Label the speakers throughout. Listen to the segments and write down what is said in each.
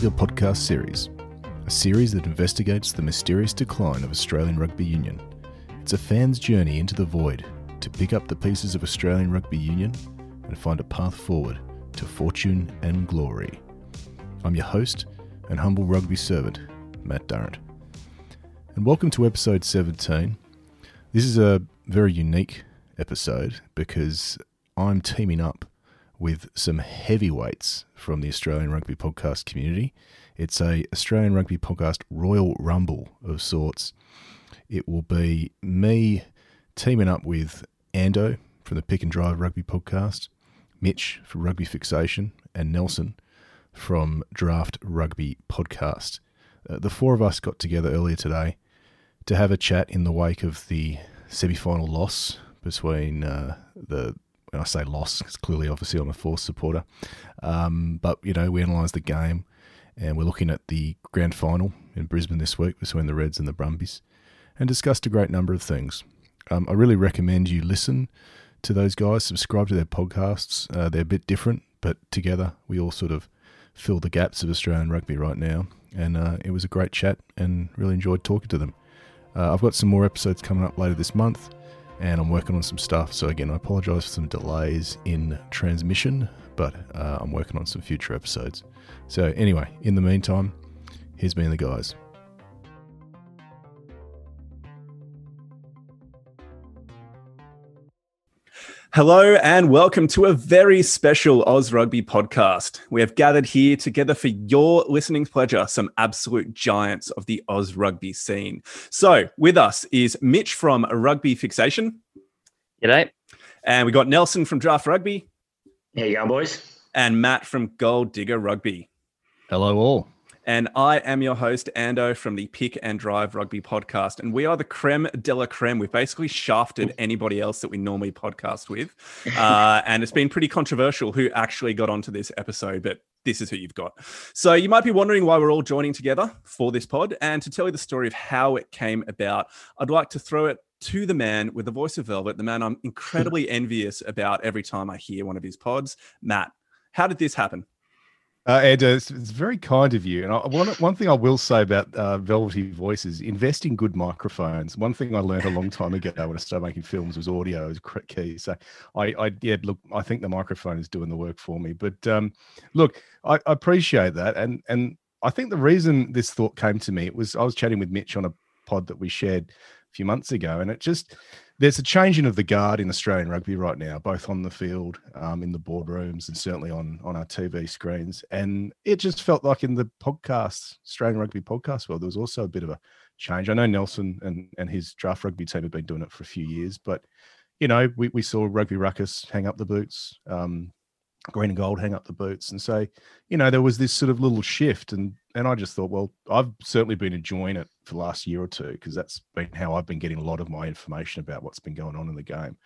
Speaker 1: Digger podcast series, a series that investigates the mysterious decline of Australian Rugby Union. It's a fan's journey into the void to pick up the pieces of Australian Rugby Union and find a path forward to fortune and glory. I'm your host and humble rugby servant, Matt Durrant. And welcome to episode 17. This is a very unique episode because I'm teaming up with some heavyweights from the Australian Rugby Podcast community. It's a Australian Rugby Podcast Royal Rumble of sorts. It will be me teaming up with Ando from the Pick and Drive Rugby Podcast, Mitch from Rugby Fixation, and Nelson from Draft Rugby Podcast. Uh, the four of us got together earlier today to have a chat in the wake of the semi-final loss between uh, the I say loss, it's clearly obviously I'm a Force supporter. Um, but, you know, we analysed the game and we're looking at the grand final in Brisbane this week between the Reds and the Brumbies and discussed a great number of things. Um, I really recommend you listen to those guys, subscribe to their podcasts. Uh, they're a bit different, but together we all sort of fill the gaps of Australian rugby right now. And uh, it was a great chat and really enjoyed talking to them. Uh, I've got some more episodes coming up later this month and I'm working on some stuff. So, again, I apologize for some delays in transmission, but uh, I'm working on some future episodes. So, anyway, in the meantime, here's me and the guys.
Speaker 2: Hello and welcome to a very special Oz Rugby podcast. We have gathered here together for your listening pleasure some absolute giants of the Oz Rugby scene. So, with us is Mitch from Rugby Fixation.
Speaker 3: G'day.
Speaker 2: And we got Nelson from Draft Rugby.
Speaker 4: Here you go, boys?
Speaker 2: And Matt from Gold Digger Rugby.
Speaker 1: Hello, all.
Speaker 2: And I am your host, Ando, from the Pick and Drive Rugby podcast. And we are the creme de la creme. We've basically shafted anybody else that we normally podcast with. Uh, and it's been pretty controversial who actually got onto this episode, but this is who you've got. So you might be wondering why we're all joining together for this pod. And to tell you the story of how it came about, I'd like to throw it to the man with the voice of velvet, the man I'm incredibly envious about every time I hear one of his pods. Matt, how did this happen?
Speaker 1: Uh, Ed, it's, it's, very kind of you. And I, one, one thing I will say about uh, Velvety Voices, invest in good microphones. One thing I learned a long time ago when I started making films was audio is key. So I, I yeah, look, I think the microphone is doing the work for me. But um, look, I, I appreciate that. And, and I think the reason this thought came to me, it was I was chatting with Mitch on a pod that we shared a few months ago. And it just, there's a changing of the guard in Australian rugby right now, both on the field, um, in the boardrooms, and certainly on on our TV screens. And it just felt like in the podcast, Australian rugby podcast world, there was also a bit of a change. I know Nelson and and his draft rugby team have been doing it for a few years, but you know, we, we saw Rugby Ruckus hang up the boots, um, Green and Gold hang up the boots, and say, you know, there was this sort of little shift, and and I just thought, well, I've certainly been enjoying it for the last year or two because that's been how I've been getting a lot of my information about what's been going on in the game.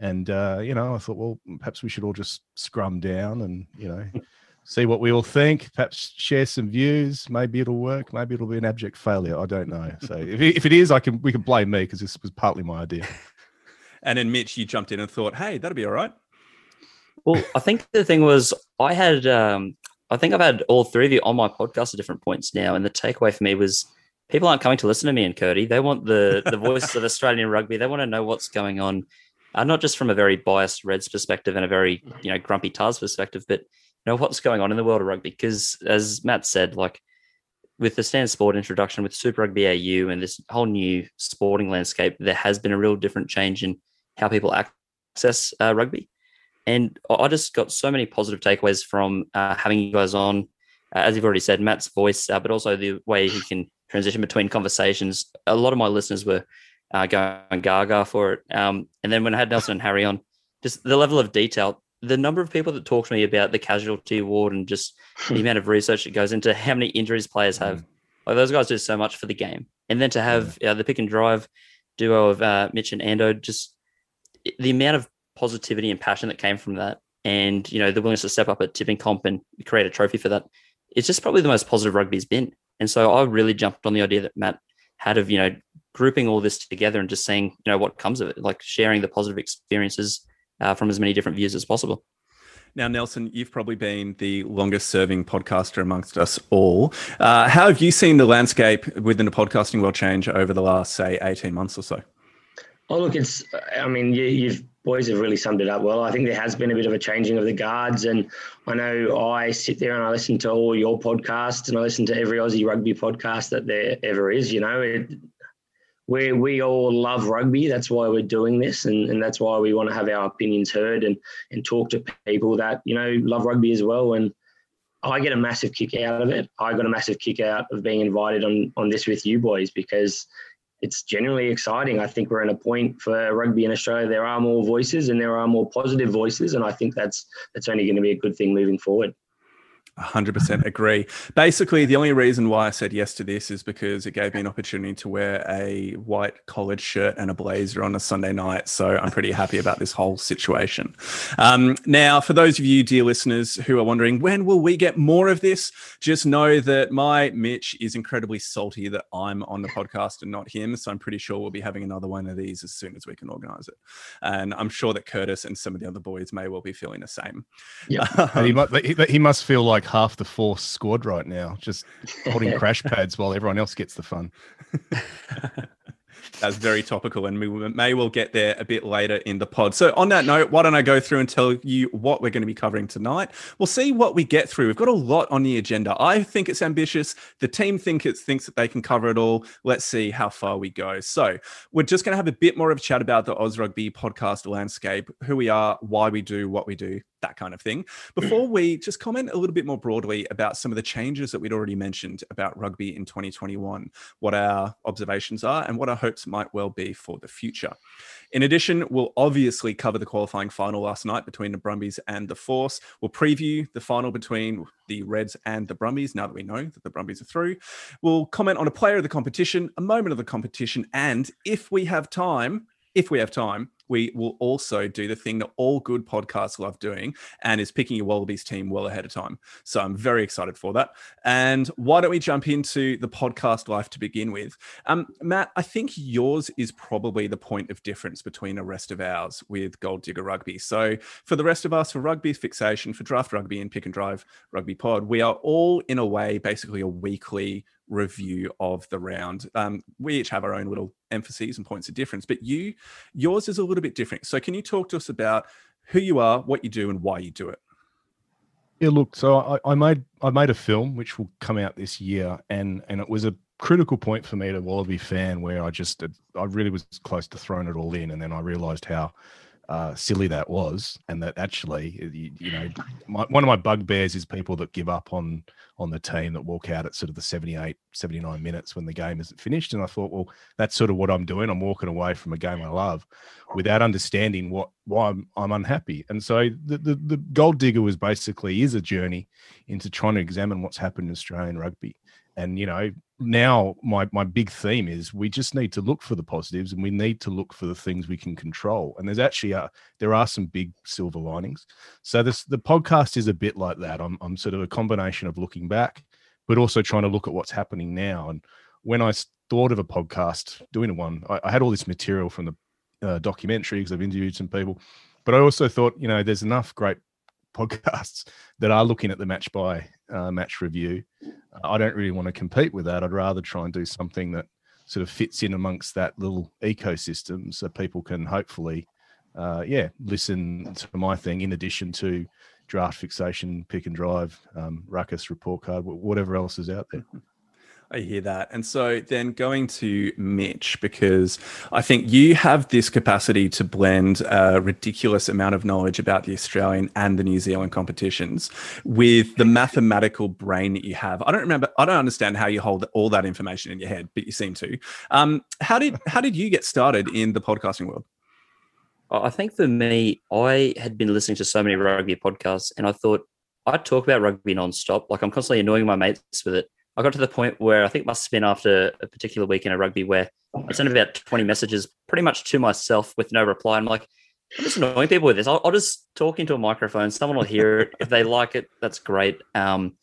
Speaker 1: And uh, you know, I thought, well, perhaps we should all just scrum down and you know, see what we all think. Perhaps share some views. Maybe it'll work. Maybe it'll be an abject failure. I don't know. So if, if it is, I can we can blame me because this was partly my idea.
Speaker 2: and then Mitch, you jumped in and thought, hey, that'll be all right.
Speaker 3: Well, I think the thing was I had um, I think I've had all three of you on my podcast at different points now, and the takeaway for me was people aren't coming to listen to me and Curdy. They want the the voice of Australian rugby. They want to know what's going on, uh, not just from a very biased Reds perspective and a very you know grumpy Tahs perspective, but you know what's going on in the world of rugby. Because as Matt said, like with the Stan Sport introduction with Super Rugby AU and this whole new sporting landscape, there has been a real different change in how people access uh, rugby. And I just got so many positive takeaways from uh, having you guys on. Uh, as you've already said, Matt's voice, uh, but also the way he can transition between conversations. A lot of my listeners were uh, going gaga for it. Um, and then when I had Nelson and Harry on, just the level of detail, the number of people that talk to me about the casualty ward and just the amount of research that goes into how many injuries players have. Mm. Like those guys do so much for the game. And then to have uh, the pick and drive duo of uh, Mitch and Ando, just the amount of positivity and passion that came from that, and you know the willingness to step up at tipping comp and create a trophy for that, it's just probably the most positive rugby's been. And so I really jumped on the idea that Matt had of you know grouping all this together and just saying you know what comes of it, like sharing the positive experiences uh, from as many different views as possible.
Speaker 2: Now, Nelson, you've probably been the longest serving podcaster amongst us all. Uh, how have you seen the landscape within the podcasting world change over the last, say, 18 months or so?
Speaker 4: Oh, look, it's, I mean, you, you've boys have really summed it up well. I think there has been a bit of a changing of the guards. And I know I sit there and I listen to all your podcasts and I listen to every Aussie rugby podcast that there ever is. You know, it, we we all love rugby. That's why we're doing this, and, and that's why we want to have our opinions heard and and talk to people that you know love rugby as well. And I get a massive kick out of it. I got a massive kick out of being invited on on this with you boys because it's genuinely exciting. I think we're in a point for rugby in Australia. There are more voices and there are more positive voices, and I think that's that's only going to be a good thing moving forward.
Speaker 2: 100% agree. Basically, the only reason why I said yes to this is because it gave me an opportunity to wear a white collared shirt and a blazer on a Sunday night. So I'm pretty happy about this whole situation. Um, now, for those of you, dear listeners, who are wondering, when will we get more of this? Just know that my Mitch is incredibly salty that I'm on the podcast and not him. So I'm pretty sure we'll be having another one of these as soon as we can organize it. And I'm sure that Curtis and some of the other boys may well be feeling the same.
Speaker 1: Yeah. Um, he, must, he must feel like half the force squad right now, just holding crash pads while everyone else gets the fun.
Speaker 2: That's very topical, and we may well get there a bit later in the pod. So, on that note, why don't I go through and tell you what we're going to be covering tonight? We'll see what we get through. We've got a lot on the agenda. I think it's ambitious. The team think it thinks that they can cover it all. Let's see how far we go. So, we're just going to have a bit more of a chat about the Oz Rugby podcast landscape, who we are, why we do what we do, that kind of thing. Mm. Before we just comment a little bit more broadly about some of the changes that we'd already mentioned about rugby in 2021, what our observations are, and what our hopes might well be for the future. In addition, we'll obviously cover the qualifying final last night between the Brumbies and the Force. We'll preview the final between the Reds and the Brumbies now that we know that the Brumbies are through. We'll comment on a player of the competition, a moment of the competition, and if we have time, if we have time, we will also do the thing that all good podcasts love doing and is picking your Wallabies team well ahead of time. So I'm very excited for that. And why don't we jump into the podcast life to begin with? Um, Matt, I think yours is probably the point of difference between the rest of ours with Gold Digger Rugby. So for the rest of us, for Rugby Fixation, for Draft Rugby and Pick and Drive Rugby Pod, we are all in a way basically a weekly review of the round. Um, we each have our own little emphases and points of difference, but you, yours is a little bit different. So, can you talk to us about who you are, what you do, and why you do it?
Speaker 1: Yeah, look. So I, I made I made a film which will come out this year, and and it was a critical point for me to Wallaby fan where I just I really was close to throwing it all in, and then I realised how uh, silly that was, and that actually, you, you know, my, one of my bugbears is people that give up on on the team that walk out at sort of the 78, 79 minutes when the game isn't finished. And I thought, well, that's sort of what I'm doing. I'm walking away from a game I love without understanding what why I'm, I'm unhappy. And so the, the the gold digger was basically is a journey into trying to examine what's happened in Australian rugby and you know now my my big theme is we just need to look for the positives and we need to look for the things we can control. And there's actually a, there are some big silver linings. So this the podcast is a bit like that. I'm, I'm sort of a combination of looking back but also trying to look at what's happening now. And when i thought of a podcast doing one i, I had all this material from the uh, documentary because i've interviewed some people but i also thought you know there's enough great podcasts that are looking at the match by uh, match review. I don't really want to compete with that. I'd rather try and do something that sort of fits in amongst that little ecosystem so people can hopefully, uh, yeah, listen to my thing in addition to draft fixation, pick and drive, um, ruckus, report card, whatever else is out there.
Speaker 2: I hear that. And so then going to Mitch, because I think you have this capacity to blend a ridiculous amount of knowledge about the Australian and the New Zealand competitions with the mathematical brain that you have. I don't remember, I don't understand how you hold all that information in your head, but you seem to. Um, how did how did you get started in the podcasting world?
Speaker 3: I think for me, I had been listening to so many rugby podcasts and I thought I'd talk about rugby nonstop. Like I'm constantly annoying my mates with it I got to the point where I think it must have been after a particular weekend of rugby where I sent about 20 messages pretty much to myself with no reply. I'm like, I'm just annoying people with this. I'll, I'll just talk into a microphone. Someone will hear it. If they like it, that's great. Um,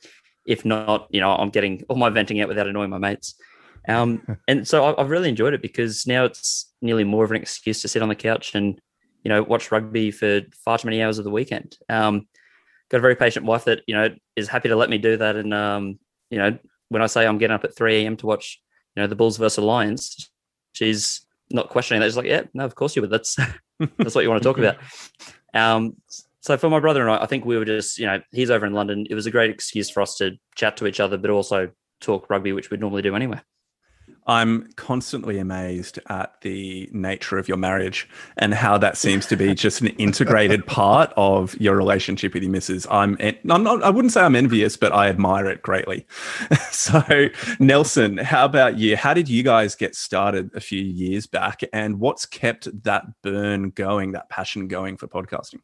Speaker 3: if not, you know, I'm getting all my venting out without annoying my mates. Um, and so I've really enjoyed it because now it's nearly more of an excuse to sit on the couch and, you know, watch rugby for far too many hours of the weekend. Um, got a very patient wife that you know is happy to let me do that. And um, you know, when I say I'm getting up at 3 a.m. to watch, you know, the Bulls versus Lions, she's not questioning that. She's like, yeah, no, of course you would. That's that's what you want to talk about. Um, so for my brother and I, I think we were just, you know, he's over in London. It was a great excuse for us to chat to each other, but also talk rugby, which we'd normally do anyway.
Speaker 2: I'm constantly amazed at the nature of your marriage and how that seems to be just an integrated part of your relationship with your missus. I'm, I'm not, I wouldn't say I'm envious, but I admire it greatly. so, Nelson, how about you? How did you guys get started a few years back, and what's kept that burn going, that passion going for podcasting?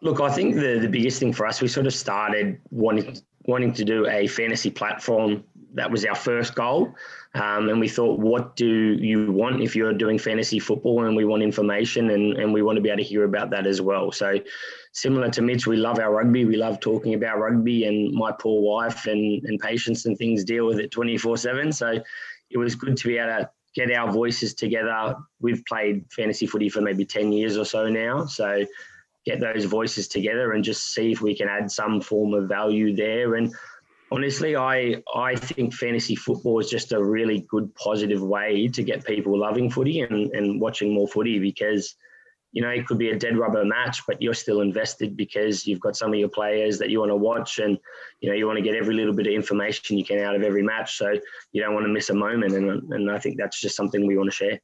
Speaker 4: Look, I think the, the biggest thing for us, we sort of started wanting wanting to do a fantasy platform. That was our first goal. Um, and we thought, what do you want if you're doing fantasy football? And we want information and, and we want to be able to hear about that as well. So, similar to Mitch, we love our rugby. We love talking about rugby, and my poor wife and, and patients and things deal with it 24 7. So, it was good to be able to get our voices together. We've played fantasy footy for maybe 10 years or so now. So, get those voices together and just see if we can add some form of value there. And honestly, I I think fantasy football is just a really good positive way to get people loving footy and, and watching more footy because you know it could be a dead rubber match, but you're still invested because you've got some of your players that you want to watch and you know you want to get every little bit of information you can out of every match, so you don't want to miss a moment. And and I think that's just something we want to share.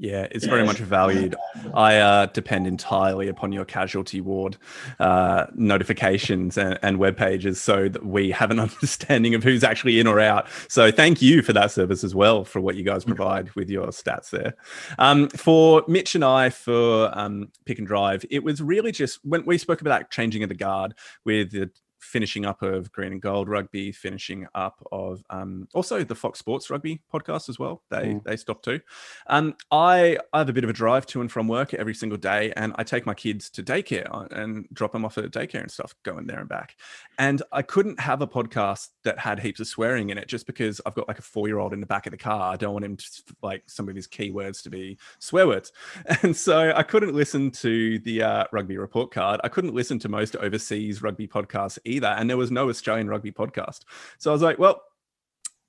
Speaker 2: Yeah, it's very much valued. I uh, depend entirely upon your casualty ward uh, notifications and, and, web pages so that we have an understanding of who's actually in or out. So thank you for that service as well for what you guys provide with your stats there. Um, for Mitch and I, for um, Pick and Drive, it was really just when we spoke about changing of the guard with the finishing up of Green and Gold Rugby, finishing up of um, also the Fox Sports Rugby podcast as well. They mm. they stopped too. Um, I I have a bit of a drive to and from work every single day, and I take my kids to daycare uh, and drop them off at daycare and stuff, going there and back. And I couldn't have a podcast that had heaps of swearing in it just because I've got like a four year old in the back of the car. I don't want him to like some of his keywords to be swear words, and so I couldn't listen to the uh, rugby report card. I couldn't listen to most overseas rugby podcasts either either. And there was no Australian rugby podcast. So I was like, well,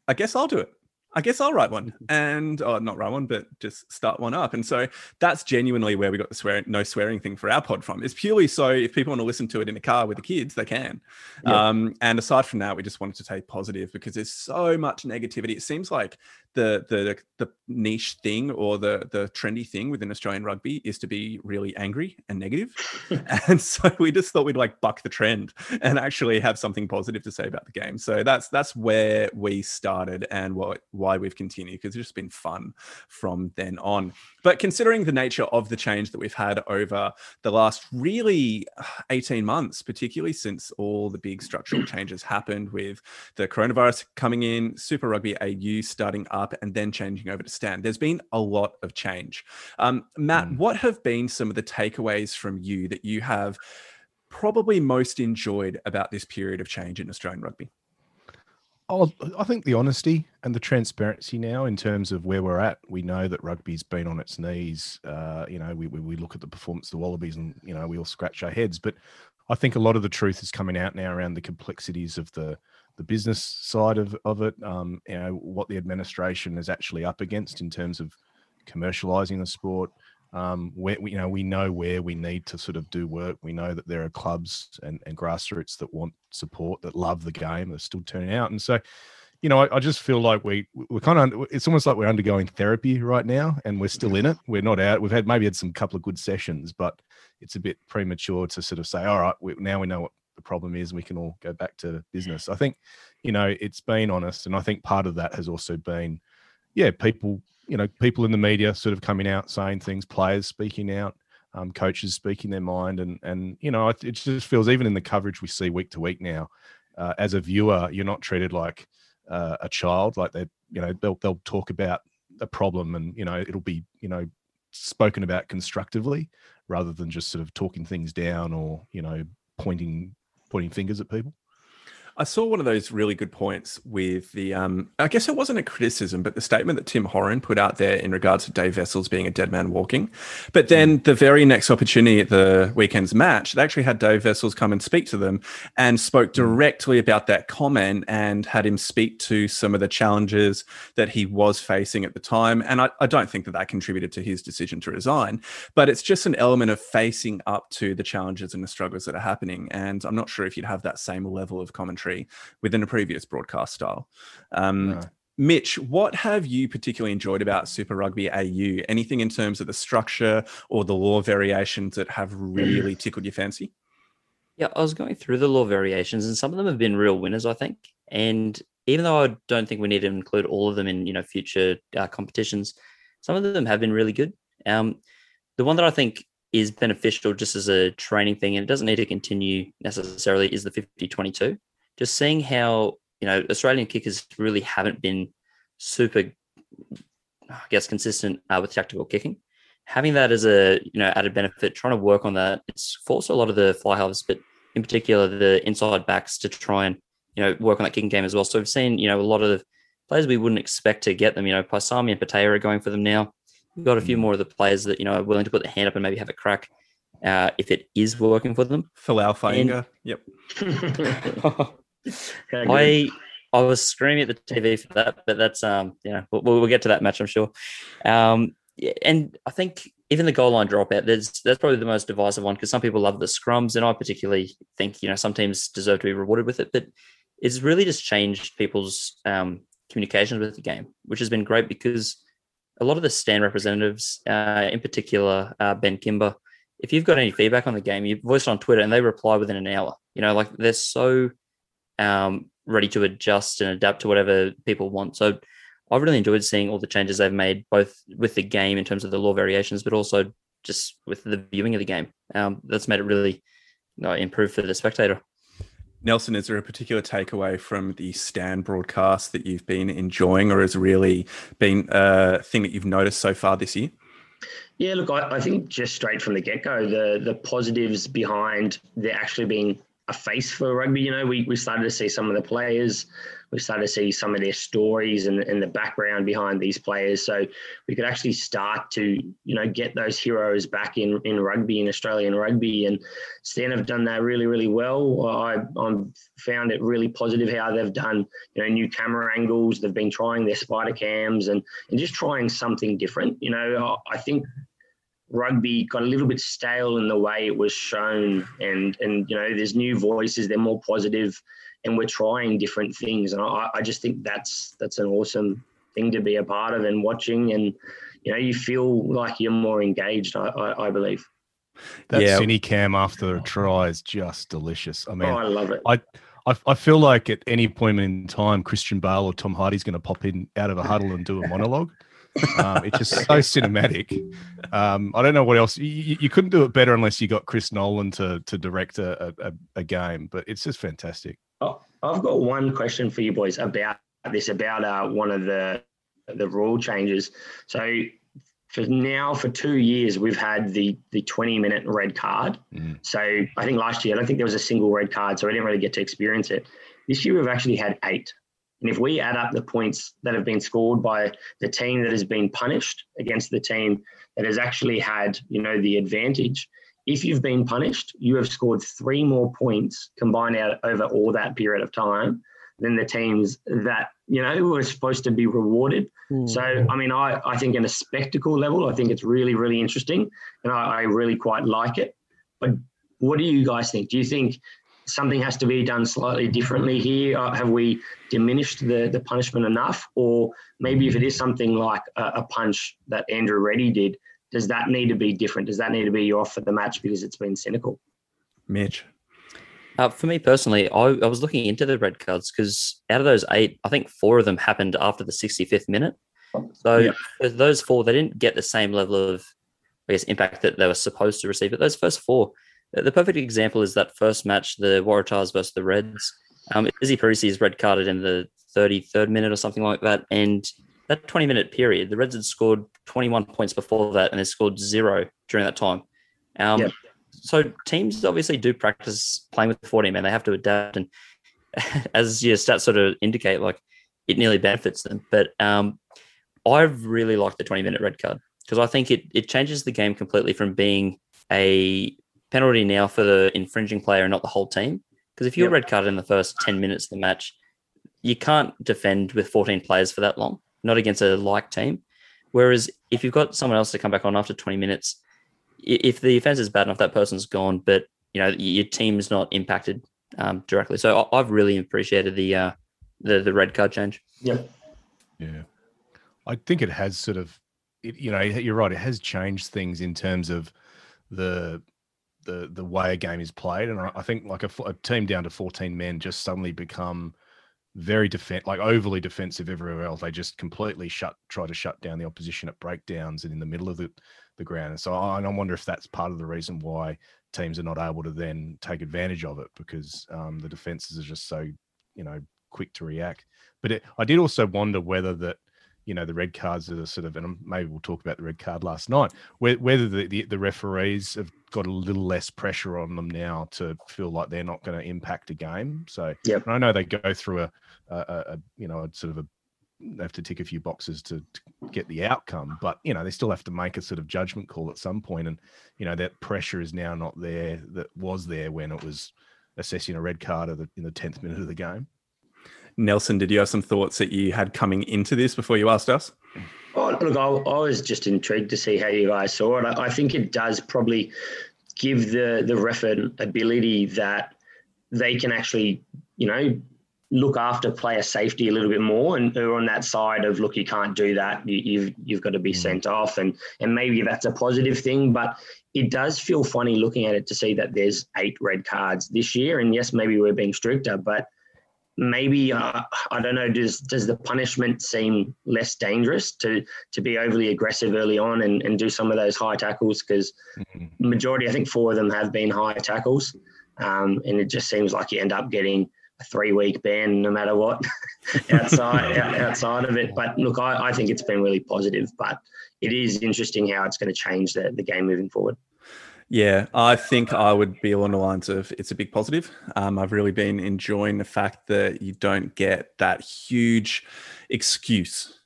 Speaker 2: I guess I'll do it. I guess I'll write one and oh, not write one, but just start one up. And so that's genuinely where we got the swearing, no swearing thing for our pod from. It's purely so if people want to listen to it in a car with the kids, they can. Um, and aside from that, we just wanted to take positive because there's so much negativity. It seems like the the the niche thing or the the trendy thing within Australian rugby is to be really angry and negative. and so we just thought we'd like buck the trend and actually have something positive to say about the game. So that's that's where we started and what why we've continued because it's just been fun from then on. But considering the nature of the change that we've had over the last really uh, 18 months, particularly since all the big structural changes happened with the coronavirus coming in, Super Rugby AU starting up, and then changing over to Stan, there's been a lot of change. Um, Matt, mm. what have been some of the takeaways from you that you have? Probably most enjoyed about this period of change in Australian rugby?
Speaker 1: Oh, I think the honesty and the transparency now in terms of where we're at. We know that rugby's been on its knees. Uh, you know, we, we look at the performance of the Wallabies and, you know, we all scratch our heads. But I think a lot of the truth is coming out now around the complexities of the the business side of, of it, um, you know, what the administration is actually up against in terms of commercializing the sport, um, where you know we know where we need to sort of do work. We know that there are clubs and, and grassroots that want support, that love the game, they're still turning out, and so you know I, I just feel like we we're kind of it's almost like we're undergoing therapy right now, and we're still in it. We're not out. We've had maybe had some couple of good sessions, but it's a bit premature to sort of say, all right, we, now we know what the problem is, and we can all go back to business. I think you know it's been honest, and I think part of that has also been yeah people you know, people in the media sort of coming out saying things, players speaking out, um, coaches speaking their mind, and and you know, it, it, just feels even in the coverage we see week to week now, uh, as a viewer, you're not treated like uh, a child. Like they, you know, they'll they'll talk about a problem, and you know, it'll be you know spoken about constructively rather than just sort of talking things down or you know pointing pointing fingers at people.
Speaker 2: I saw one of those really good points with the, um, I guess it wasn't a criticism, but the statement that Tim Horan put out there in regards to Dave Wessels being a dead man walking. But then mm. the very next opportunity at the weekend's match, they actually had Dave Wessels come and speak to them and spoke mm. directly about that comment and had him speak to some of the challenges that he was facing at the time. And I, I don't think that that contributed to his decision to resign, but it's just an element of facing up to the challenges and the struggles that are happening. And I'm not sure if you'd have that same level of commentary commentary within a previous broadcast style. Um, no. Mitch, what have you particularly enjoyed about Super Rugby AU? Anything in terms of the structure or the law variations that have really tickled your fancy?
Speaker 3: Yeah, I was going through the law variations, and some of them have been real winners, I think. And even though I don't think we need to include all of them in you know future uh, competitions, some of them have been really good. Um, the one that I think is beneficial just as a training thing, and it doesn't need to continue necessarily, is the 50-22 just seeing how you know Australian kickers really haven't been super, I guess, consistent uh, with tactical kicking. Having that as a you know added benefit, trying to work on that, it's forced a lot of the fly halves, but in particular the inside backs to try and you know work on that kicking game as well. So we've seen you know a lot of the players we wouldn't expect to get them. You know, Paisami and Petaia are going for them now. We've got a few mm. more of the players that you know are willing to put their hand up and maybe have a crack uh, if it is working for them.
Speaker 2: Folau Fainga'a. Yep.
Speaker 3: I I was screaming at the TV for that, but that's um you know we'll, we'll get to that match I'm sure. Um and I think even the goal line dropout, there's that's probably the most divisive one because some people love the scrums, and I particularly think you know some teams deserve to be rewarded with it, but it's really just changed people's um, communications with the game, which has been great because a lot of the Stan representatives, uh, in particular uh, Ben Kimber, if you've got any feedback on the game, you voice it on Twitter and they reply within an hour. You know, like they're so um, ready to adjust and adapt to whatever people want. So I've really enjoyed seeing all the changes they've made, both with the game in terms of the law variations, but also just with the viewing of the game. Um, that's made it really you know, improve for the spectator.
Speaker 2: Nelson, is there a particular takeaway from the Stan broadcast that you've been enjoying, or has really been a thing that you've noticed so far this year?
Speaker 4: Yeah, look, I, I think just straight from the get go, the the positives behind there actually being a face for rugby. You know, we, we started to see some of the players, we started to see some of their stories and, and the background behind these players. So we could actually start to, you know, get those heroes back in, in rugby, in Australian rugby. And Stan have done that really, really well. I I'm found it really positive how they've done, you know, new camera angles. They've been trying their spider cams and, and just trying something different. You know, I think rugby got a little bit stale in the way it was shown. And and you know there's new voices they're more positive and we're trying different things. And I, I just think that's that's an awesome thing to be a part of and watching. And you know you feel like you're more engaged I, I, I believe.
Speaker 1: That yeah. cine cam after a try is just delicious. I mean
Speaker 4: oh, I love it.
Speaker 1: I I, I feel like at any point in time, Christian Bale or Tom Hardy's going to pop in out of a huddle and do a monologue. Um, it's just so cinematic. Um, I don't know what else. You, you, couldn't do it better unless you got Chris Nolan to to direct a, a, a game, but it's just fantastic.
Speaker 4: Oh, I've got one question for you boys about this, about uh, one of the the rule changes. So for now, for two years, we've had the the 20 minute red card. Mm. So I think last year, I don't think there was a single red card, so I didn't really get to experience it. This year, we've actually had eight. And if we add up the points that have been scored by the team that has been punished against the team that has actually had, you know, the advantage, if you've been punished, you have scored three more points combined out over all that period of time than the teams that, you know, were supposed to be rewarded. Mm. So, I mean, I, I think in a spectacle level, I think it's really, really interesting and I, I really quite like it. But what do you guys think? Do you think something has to be done slightly differently here? Uh, have we diminished the, the punishment enough? Or maybe if it is something like a, a, punch that Andrew Ready did, does that need to be different? Does that need to be off for the match because it's been cynical?
Speaker 2: Mitch.
Speaker 3: Uh, for me personally, I, I was looking into the red cards because out of those eight, I think four of them happened after the 65th minute. So yeah. those four, they didn't get the same level of, I guess, impact that they were supposed to receive. But those first four, the perfect example is that first match, the Waratahs versus the Reds. Um, Izzy Perese is red carded in the 33rd minute or something like that. And that 20 minute period, the Reds had scored 21 points before that and they scored zero during that time. Um, So teams obviously do practice playing with 14 men. They have to adapt. And as your stats sort of indicate, like it nearly benefits them. But um, I really like the 20 minute red card because I think it it changes the game completely from being a penalty now for the infringing player and not the whole team. Because if you're
Speaker 4: Yep.
Speaker 3: red carded in the first 10 minutes of the match, you can't defend with 14 players for that long, not against a like team. Whereas if you've got someone else to come back on after 20 minutes, if the offense is bad enough, that person's gone, but you know your team's not impacted um, directly. So I- I've really appreciated the uh, the the red card change.
Speaker 4: Yeah,
Speaker 1: Yeah, I think it has sort of, it, you know, you're right. It has changed things in terms of the the the way a game is played, and I, think like a team down to 14 men just suddenly become very defense, like overly defensive everywhere else. They just completely shut, try to shut down the opposition at breakdowns and in the middle of the the ground. And so I, and I wonder if that's part of the reason why teams are not able to then take advantage of it because um, the defenses are just so you know quick to react. But it, I did also wonder whether that, you know, the red cards are sort of, and maybe we'll talk about the red card last night, whe- whether the, the, the referees have got a little less pressure on them now to feel like they're not going to impact a game. So
Speaker 4: Yep.
Speaker 1: I know they go through a, a, a, you know, a sort of a, they have to tick a few boxes to, to get the outcome, but you know they still have to make a sort of judgment call at some point, and you know that pressure is now not there that was there when it was assessing a red card the, in the tenth minute of the game.
Speaker 2: Nelson, did you have some thoughts that you had coming into this before you asked us?
Speaker 4: Oh, look, I, I was just intrigued to see how you guys saw it. I, I think it does probably give the the ref an ability that they can actually, you know, look after player safety a little bit more, and are on that side of look, you can't do that. You, you've you've got to be mm. sent off, and and maybe that's a positive thing, but it does feel funny looking at it to see that there's eight red cards this year, and yes, maybe we're being stricter, but maybe uh, I don't know. Does does the punishment seem less dangerous to to be overly aggressive early on and, and do some of those high tackles? Because majority, I think four of them have been high tackles, um, and it just seems like you end up getting a three week ban no matter what outside outside of it. But look, I, I think it's been really positive. But it is interesting how it's going to change the, the game moving forward.
Speaker 2: Yeah, I think I would be along the lines of it's a big positive. Um, I've really been enjoying the fact that you don't get that huge excuse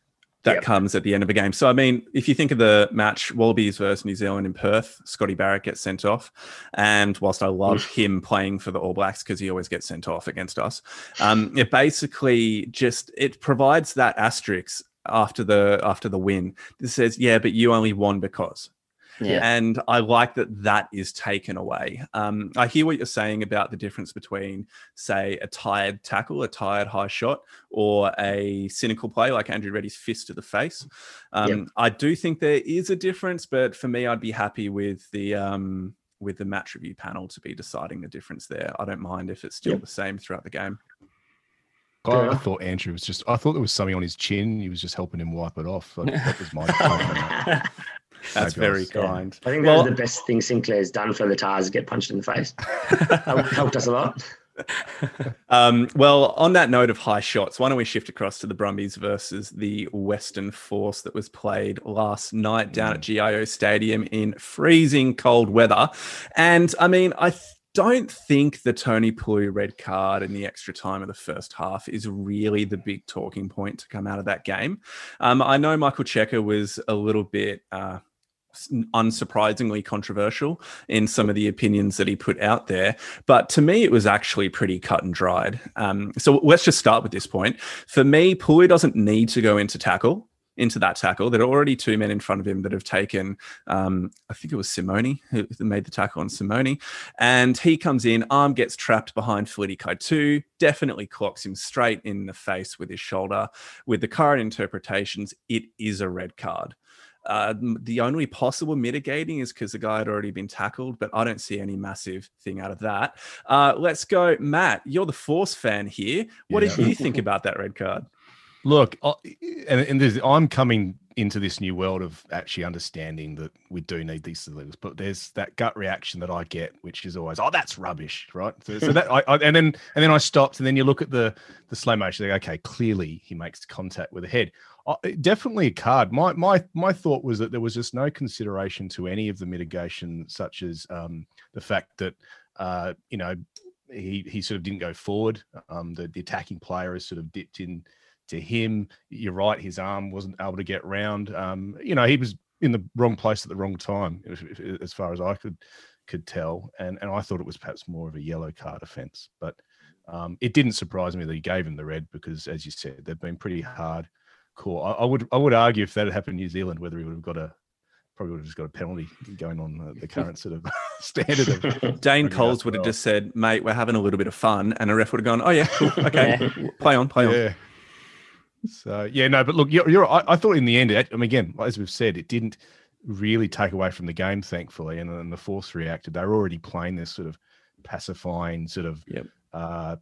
Speaker 2: that
Speaker 4: Yep.
Speaker 2: comes at the end of a game. So, I mean, if you think of the match Wallabies versus New Zealand in Perth, Scotty Barrett gets sent off. And whilst I love him playing for the All Blacks because he always gets sent off against us, um, it basically just it provides that asterisk after the after the win. It says, yeah, but you only won because.
Speaker 3: Yeah.
Speaker 2: And I like that that is taken away. Um, I hear what you're saying about the difference between, say, a tired tackle, a tired high shot, or a cynical play like Andrew Ready's fist to the face. Um,
Speaker 4: Yep.
Speaker 2: I do think there is a difference, but for me, I'd be happy with the um, with the match review panel to be deciding the difference there. I don't mind if it's still
Speaker 4: Yep.
Speaker 2: the same throughout the game.
Speaker 1: I, I thought Andrew was just. I thought there was something on his chin. He was just helping him wipe it off. That, that was my. take on that.
Speaker 2: That's
Speaker 1: No
Speaker 2: very
Speaker 1: goals.
Speaker 4: Yeah.
Speaker 2: kind.
Speaker 4: I think that
Speaker 2: Well-
Speaker 4: was the best thing Sinclair's done for the Tahs, get punched in the face. Helped, helped us a lot.
Speaker 2: Um, well, on that note of high shots, why don't we shift across to the Brumbies versus the Western Force that was played last night down at GIO Stadium in freezing cold weather. And I mean, I th- don't think the Toni Pulu red card in the extra time of the first half is really the big talking point to come out of that game. Um, I know Michael Checker was a little bit. Uh, s- unsurprisingly controversial in some of the opinions that he put out there. But to me, it was actually pretty cut and dried. Um, so let's just start with this point. For me, Pulu doesn't need to go into tackle. Into that tackle, there are already two men in front of him that have taken. Um, I think it was Simone who made the tackle on Simone, and he comes in. Arm gets trapped behind Feliti Kaitu. Definitely clocks him straight in the face with his shoulder. With the current interpretations, it is a red card. Uh, the only possible mitigating is because the guy had already been tackled, but I don't see any massive thing out of that. Uh, let's go, Matt. You're the Force fan here. What did you think about that red card?
Speaker 1: Look, and, and there's, I'm coming into this new world of actually understanding that we do need these solutions, but there's that gut reaction that I get, which is always, "Oh, that's rubbish," right? So, so that, I, I, and then and then I stopped, and then you look at the the slow motion. Like, okay, clearly he makes contact with the head. Uh, definitely a card. My my my thought was that there was just no consideration to any of the mitigation, such as um, the fact that uh, you know he he sort of didn't go forward. Um, the, the attacking player has sort of dipped in to him. You're right, his arm wasn't able to get round. Um, you know, he was in the wrong place at the wrong time, as far as I could could tell. And and I thought it was perhaps more of a yellow card offence, but um, it didn't surprise me that he gave him the red because, as you said, they've been pretty hard call. I, I would I would argue if that had happened in New Zealand, whether he would have got a probably would have just got a penalty going on the, the current sort of standard of
Speaker 2: Dane Coles would have just said, mate, we're having a little bit of fun. And a ref would have gone, oh, yeah, cool. Okay. Yeah. Play on, play on.
Speaker 1: So, yeah, no, but look, you're, you're I, I, thought in the end, I mean, again, as we've said, it didn't really take away from the game, thankfully. And then the force reacted. They were already playing this sort of pacifying sort of
Speaker 2: yep
Speaker 1: uh,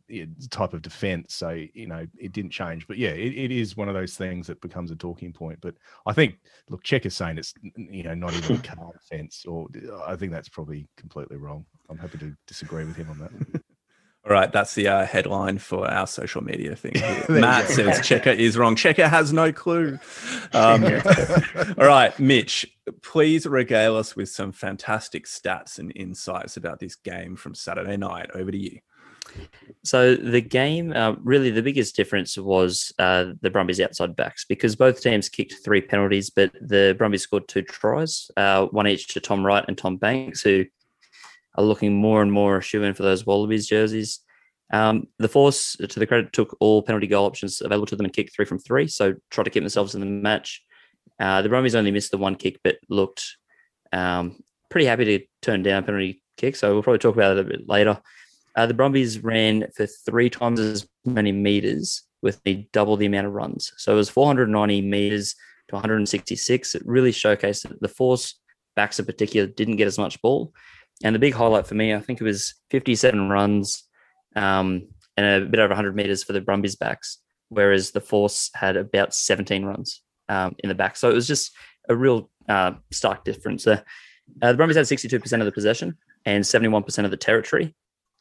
Speaker 1: type of defense. So you know it didn't change, but yeah, it, it is one of those things that becomes a talking point. But I think look, Check is saying it's you know not even a card offense, or I think that's probably completely wrong. I'm happy to disagree with him on that.
Speaker 2: All right, that's the uh, headline for our social media thing. Matt says Checker is wrong. Checker has no clue. Um, all right, Mitch, please regale us with some fantastic stats and insights about this game from Saturday night. Over to you.
Speaker 3: So the game, uh, really, the biggest difference was uh, the Brumbies outside backs because both teams kicked three penalties, but the Brumbies scored two tries, uh, one each to Tom Wright and Tom Banks, who are looking more and more shoe in for those Wallabies jerseys. Um, the Force, to the credit, took all penalty goal options available to them and kicked three from three, so tried to keep themselves in the match. Uh, the Brumbies only missed the one kick, but looked um, pretty happy to turn down penalty kick. So we'll probably talk about it a bit later. Uh, the Brumbies ran for three times as many meters with the double the amount of runs. So it was 490 meters to 166. It really showcased that the force backs in particular didn't get as much ball. And the big highlight for me, I think it was 57 runs um, and a bit over 100 meters for the Brumbies backs, whereas the force had about 17 runs um, in the back. So it was just a real uh, stark difference there. Uh, the Brumbies had 62% of the possession and 71% of the territory.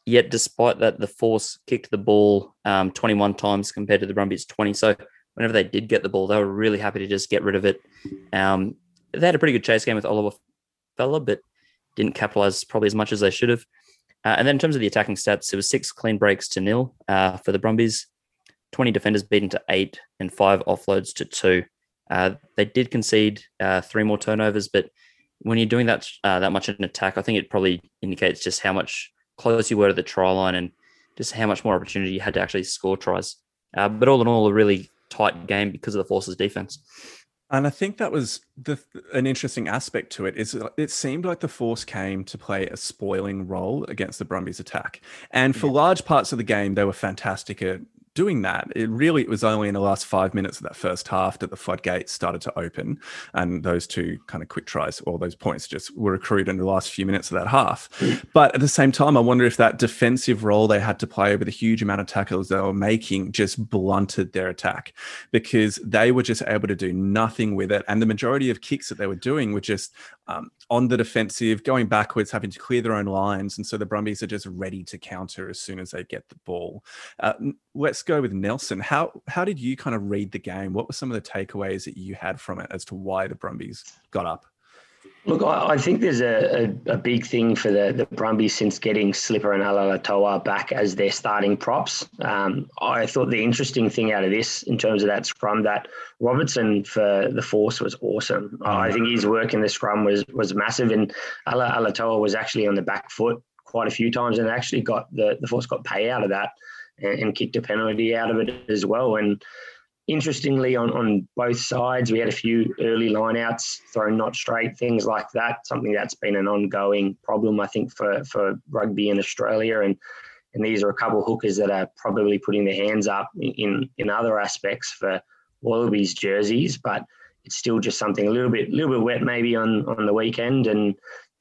Speaker 3: Yet, despite that, the Force kicked the ball um, 21 times compared to the Brumbies 20. So, whenever they did get the ball, they were really happy to just get rid of it. Um, they had a pretty good chase game with Oliver Fella, but didn't capitalize probably as much as they should have. Uh, and then in terms of the attacking stats, it was six clean breaks to nil uh, for the Brumbies, 20 defenders beaten to eight, and five offloads to two. Uh, they did concede uh, three more turnovers, but when you're doing that uh, that much in attack, I think it probably indicates just how much close you were to the try line and just how much more opportunity you had to actually score tries. Uh, but all in all, a really tight game because of the Forces' defense.
Speaker 2: And I think that was the, an interesting aspect to it is uh, it seemed like the Force came to play a spoiling role against the Brumbies attack. And for yeah. large parts of the game, they were fantastic at doing that. It really it was only in the last five minutes of that first half that the floodgates started to open, and those two kind of quick tries, all those points just were accrued in the last few minutes of that half. Mm. But at the same time, I wonder if that defensive role they had to play over the huge amount of tackles they were making just blunted their attack because they were just able to do nothing with it, and the majority of kicks that they were doing were just um, on the defensive, going backwards, having to clear their own lines, and so the Brumbies are just ready to counter as soon as they get the ball. Uh, let's go with Nelson. How how did you kind of read the game? What were some of the takeaways that you had from it as to why the Brumbies got up?
Speaker 4: Look, I, I think there's a, a, a, big thing for the, the Brumbies since getting Slipper and Alaalatoa back as their starting props. Um, I thought the interesting thing out of this, in terms of that scrum, that Robertson for the Force was awesome. Uh, I think his work in the scrum was was massive, and Alaalatoa was actually on the back foot quite a few times, and actually got the the Force got pay out of that and, and kicked a penalty out of it as well. And interestingly, on, on both sides, we had a few early lineouts thrown not straight, things like that. Something that's been an ongoing problem, I think, for, for rugby in Australia. And and these are a couple of hookers that are probably putting their hands up in in other aspects for Wallabies jerseys, but it's still just something a little bit little bit wet maybe on on the weekend. And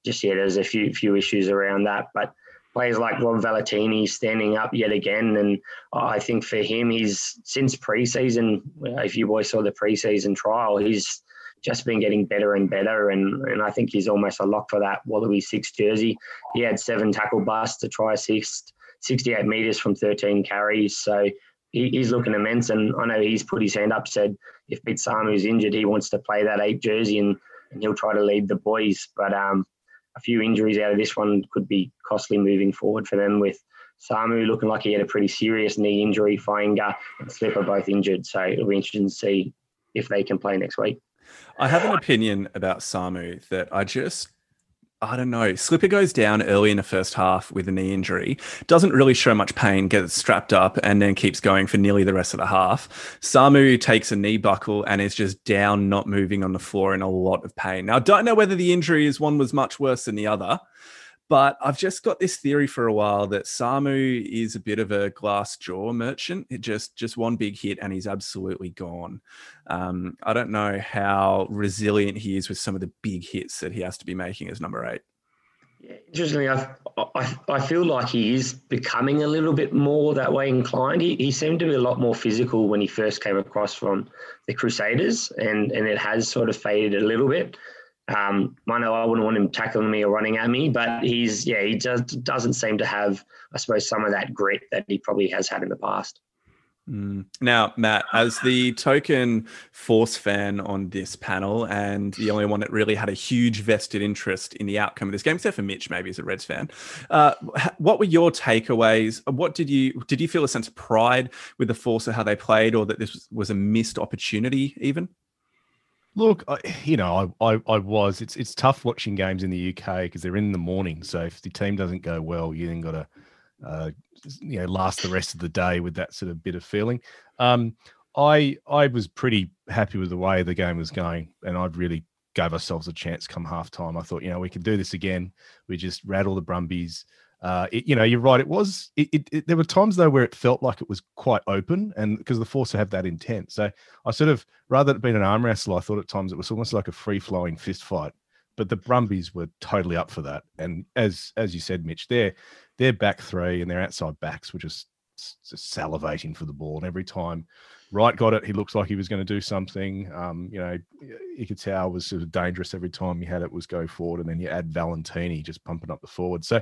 Speaker 4: just yeah, there's a few few issues around that, but players like Rob Valetini standing up yet again. And I think for him, he's since preseason, if you boys saw the preseason trial, he's just been getting better and better. And, and I think he's almost a lock for that Wallaby six jersey. He had seven tackle busts to try assist, 68 metres from 13 carries. So he, he's looking immense. And I know he's put his hand up, said if Bit is injured, he wants to play that eight jersey and, and he'll try to lead the boys. But um, a few injuries out of this one could be costly moving forward for them with Samu looking like he had a pretty serious knee injury. Fainga'a and Slipper both injured. So it'll be interesting to see if they can play next week.
Speaker 2: I have an opinion about Samu that I just I don't know. Slipper goes down early in the first half with a knee injury, doesn't really show much pain, gets strapped up, and then keeps going for nearly the rest of the half. Samu takes a knee buckle and is just down, not moving on the floor in a lot of pain. Now, I don't know whether the injury is one was much worse than the other, but I've just got this theory for a while that Samu is a bit of a glass jaw merchant. It just just one big hit and he's absolutely gone. Um, I don't know how resilient he is with some of the big hits that he has to be making as number eight.
Speaker 4: Yeah, interestingly, I, I, I feel like he is becoming a little bit more that way inclined. He, he seemed to be a lot more physical when he first came across from the Crusaders, and, and it has sort of faded a little bit. Um, I know I wouldn't want him tackling me or running at me, but he's yeah he just doesn't seem to have I suppose some of that grit that he probably has had in the past.
Speaker 2: Mm. Now, Matt, as the token Force fan on this panel, and the only one that really had a huge vested interest in the outcome of this game, except for Mitch, maybe as a Reds fan, uh, what were your takeaways? What did you did you feel a sense of pride with the Force of how they played, or that this was a missed opportunity, even?
Speaker 1: Look, I, you know, I, I, I, was. It's it's tough watching games in the UK because they're in the morning. So if the team doesn't go well, you then got to, uh, you know, last the rest of the day with that sort of bit of feeling. Um, I I was pretty happy with the way the game was going, and I'd really gave ourselves a chance come half time. I thought, you know, we could do this again. We just rattle the Brumbies uh, it, you know, you're right. It was. It, it, there were times though where it felt like it was quite open, and because the Force have that intent. So I sort of, rather than being an arm wrestle, I thought at times it was almost like a free flowing fist fight. But the Brumbies were totally up for that, and as as you said, Mitch, their their back three and their outside backs were just, just salivating for the ball, and every time Wright got it, he looks like he was going to do something. Um, you know, Ikitau was sort of dangerous every time he had it was go forward, and then you add Valetini just pumping up the forward. So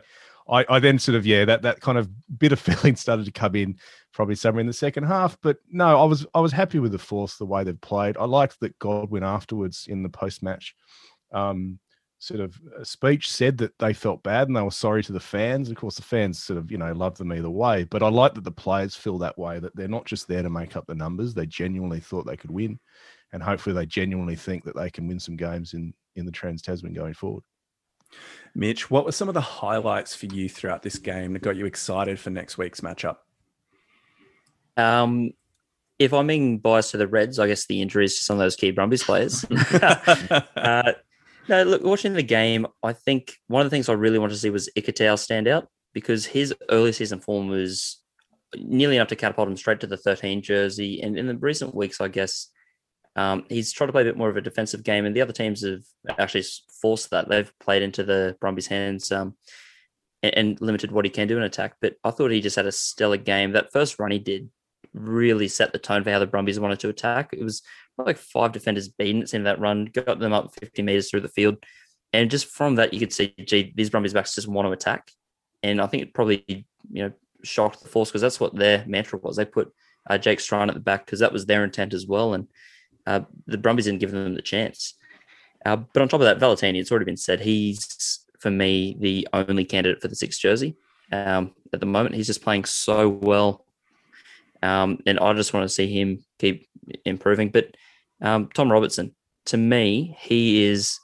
Speaker 1: I, I then sort of yeah that that kind of bit of feeling started to come in probably somewhere in the second half. But no, I was I was happy with the force the way they've played. I liked that Godwin afterwards in the post match. Um, sort of uh, speech said that they felt bad and they were sorry to the fans. Of course, the fans sort of, you know, love them either way. But I like that the players feel that way, that they're not just there to make up the numbers. They genuinely thought they could win. And hopefully they genuinely think that they can win some games in, in the Trans Tasman going forward.
Speaker 2: Mitch, what were some of the highlights for you throughout this game that got you excited for next week's matchup?
Speaker 3: Um, if I'm being biased to the Reds, I guess the injuries to some of those key Brumbies players. uh, no, look, watching the game, I think one of the things I really wanted to see was Ikitau stand out because his early season form was nearly enough to catapult him straight to the 13 jersey. And in the recent weeks, I guess um, he's tried to play a bit more of a defensive game, and the other teams have actually forced that. They've played into the Brumbies' hands um, and, and, limited what he can do in attack. But I thought he just had a stellar game. That first run he did really set the tone for how the Brumbies wanted to attack. It was like five defenders beaten of that run, got them up 50 meters through the field. And just from that, you could see, gee, these Brumbies backs just want to attack. And I think it probably, you know, shocked the force because that's what their mantra was. They put uh, Jake Strachan at the back because that was their intent as well. And uh, the Brumbies didn't give them the chance. Uh, but on top of that, Valetini, it's already been said, he's, for me, the only candidate for the sixth jersey. Um, at the moment, he's just playing so well. Um, and I just want to see him keep improving. But um, Tom Robertson, to me, he is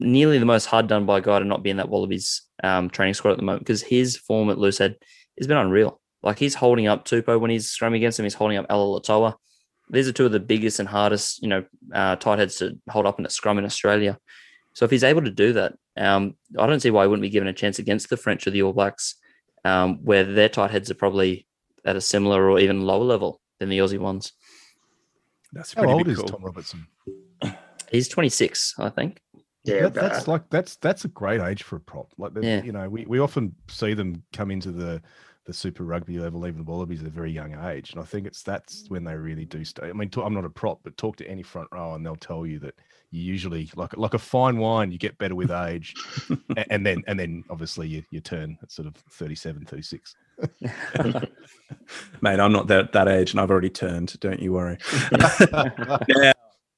Speaker 3: nearly the most hard done by guy to not be in that Wallabies um, training squad at the moment because his form at Loosehead has been unreal. Like he's holding up Tupou when he's scrumming against him, he's holding up Alaalatoa these are two of the biggest and hardest, you know, uh, tight heads to hold up in a scrum in Australia. So if he's able to do that, um, I don't see why he wouldn't be given a chance against the French or the All Blacks, um, where their tight heads are probably at a similar or even lower level than the Aussie ones.
Speaker 1: That's how old is Tom Robertson?
Speaker 3: He's 26, I think.
Speaker 1: Yeah, that, that's like that's that's a great age for a prop. Like, yeah. you know, we, we often see them come into the the Super Rugby level, even the Wallabies at a very young age. And I think it's that's when they really do stay. I mean, I'm not a prop, but talk to any front row and they'll tell you that you usually like like a fine wine, you get better with age, and then and then obviously you, you turn at sort of 37, 36.
Speaker 2: Mate, I'm not that that age, and I've already turned. Don't you worry. yeah.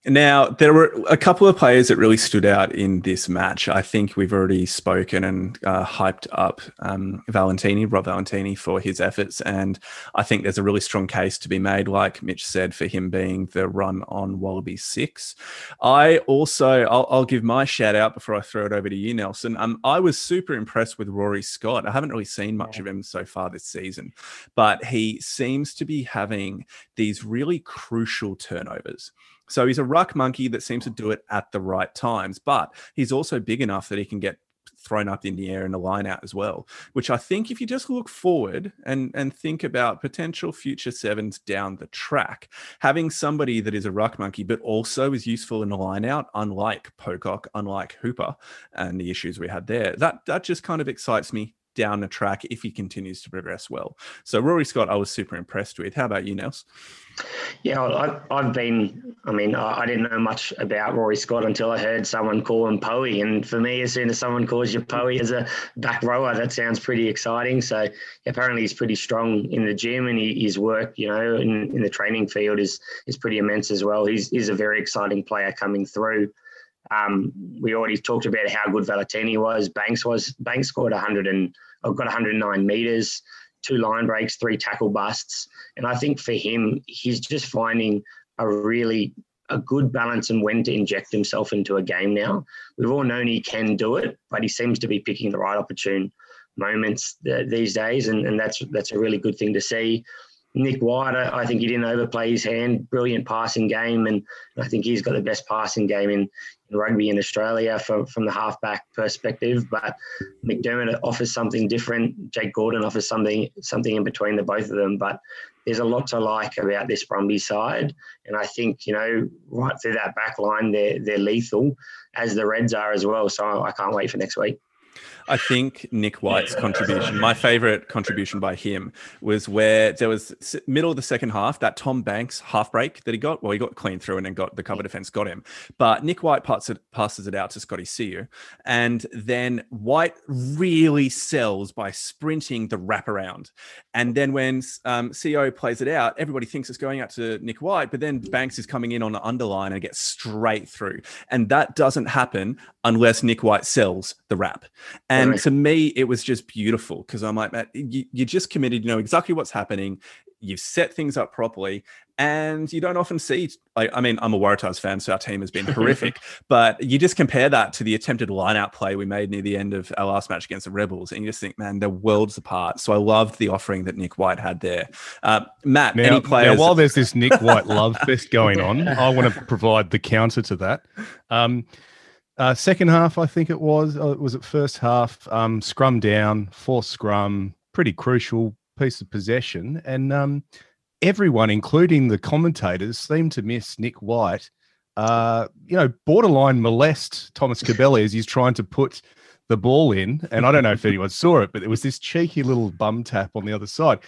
Speaker 2: Now, there were a couple of players that really stood out in this match. I think we've already spoken and uh, hyped up um, Valetini, Rob Valetini, for his efforts. And I think there's a really strong case to be made, like Mitch said, for him being the run on Wallaby six. I also, I'll, I'll give my shout out before I throw it over to you, Nelson. Um, I was super impressed with Rory Scott. I haven't really seen much of him so far this season, but he seems to be having these really crucial turnovers. So he's a ruck monkey that seems to do it at the right times, but he's also big enough that he can get thrown up in the air in a line out as well. Which I think if you just look forward and and think about potential future sevens down the track, having somebody that is a ruck monkey but also is useful in a line out, unlike Pocock, unlike Hooper, and the issues we had there, that that just kind of excites me down the track if he continues to progress well. So Rory Scott, I was super impressed with. How about you, Nels?
Speaker 4: Yeah, I, I've been. I mean, I, didn't know much about Rory Scott until I heard someone call him Poey. And for me, as soon as someone calls you Poey as a back rower, that sounds pretty exciting. So apparently, he's pretty strong in the gym, and he, his work, you know, in, in the training field is is pretty immense as well. He's he's a very exciting player coming through. Um, we already talked about how good Valetini was. Banks was Banks scored 100 and I've got 109 meters, two line breaks, three tackle busts, and I think for him, he's just finding a really a good balance and when to inject himself into a game now. We've all known he can do it, but he seems to be picking the right opportune moments these days, and, and that's that's a really good thing to see. Nick White, I, think he didn't overplay his hand. Brilliant passing game, and I think he's got the best passing game in, in rugby in Australia from, from the halfback perspective. But McDermott offers something different. Jake Gordon offers something something in between the both of them. But there's a lot to like about this Brumby side, and I think you know right through that back line, they're they're lethal as the Reds are as well. So I can't wait for next week.
Speaker 2: I think Nick White's contribution, my favorite contribution by him, was where there was middle of the second half that Tom Banks half break that he got. Well, he got clean through and then got the cover defense got him, but Nick White passes it, passes it out to Scotty Sio, and then White really sells by sprinting the wraparound, and then when um, Sio plays it out, everybody thinks it's going out to Nick White, but then Banks is coming in on the underline and gets straight through, and that doesn't happen unless Nick White sells the wrap. And right. to me, it was just beautiful because I'm like, Matt, you, you're just committed. You know exactly what's happening. You've set things up properly, and you don't often see. Like, I mean, I'm a Waratahs fan, so our team has been horrific. but you just compare that to the attempted line-out play we made near the end of our last match against the Rebels, and you just think, man, they're worlds apart. So I loved the offering that Nick White had there. Uh, Matt,
Speaker 1: now,
Speaker 2: any players?
Speaker 1: Now, while there's this Nick White love fest going on, I want to provide the counter to that. Um, uh, second half, I think it was. Uh, was it first half? Um, scrum down, fourth scrum, pretty crucial piece of possession, and um, everyone, including the commentators, seemed to miss Nick White. Uh, you know, borderline molest Thomas Cubelli as he's trying to put the ball in. And I don't know if anyone saw it, but there was this cheeky little bum tap on the other side.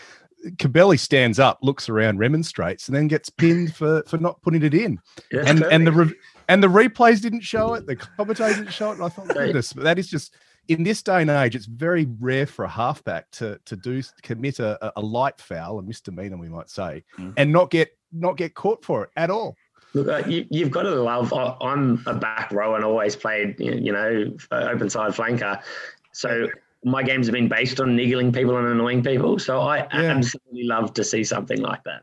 Speaker 1: Cubelli stands up, looks around, remonstrates, and then gets pinned for for not putting it in. Yeah, and and the re- and the replays didn't show it. The commentators didn't show it. And I thought, goodness, but that is just in this day and age, it's very rare for a halfback to to do commit a, a light foul, a misdemeanor, we might say, mm-hmm. and not get not get caught for it at all.
Speaker 4: Look, uh, you, have got to love. I'm a back row and always played, you know, open side flanker. So my games have been based on niggling people and annoying people. So I yeah. absolutely love to see something like that.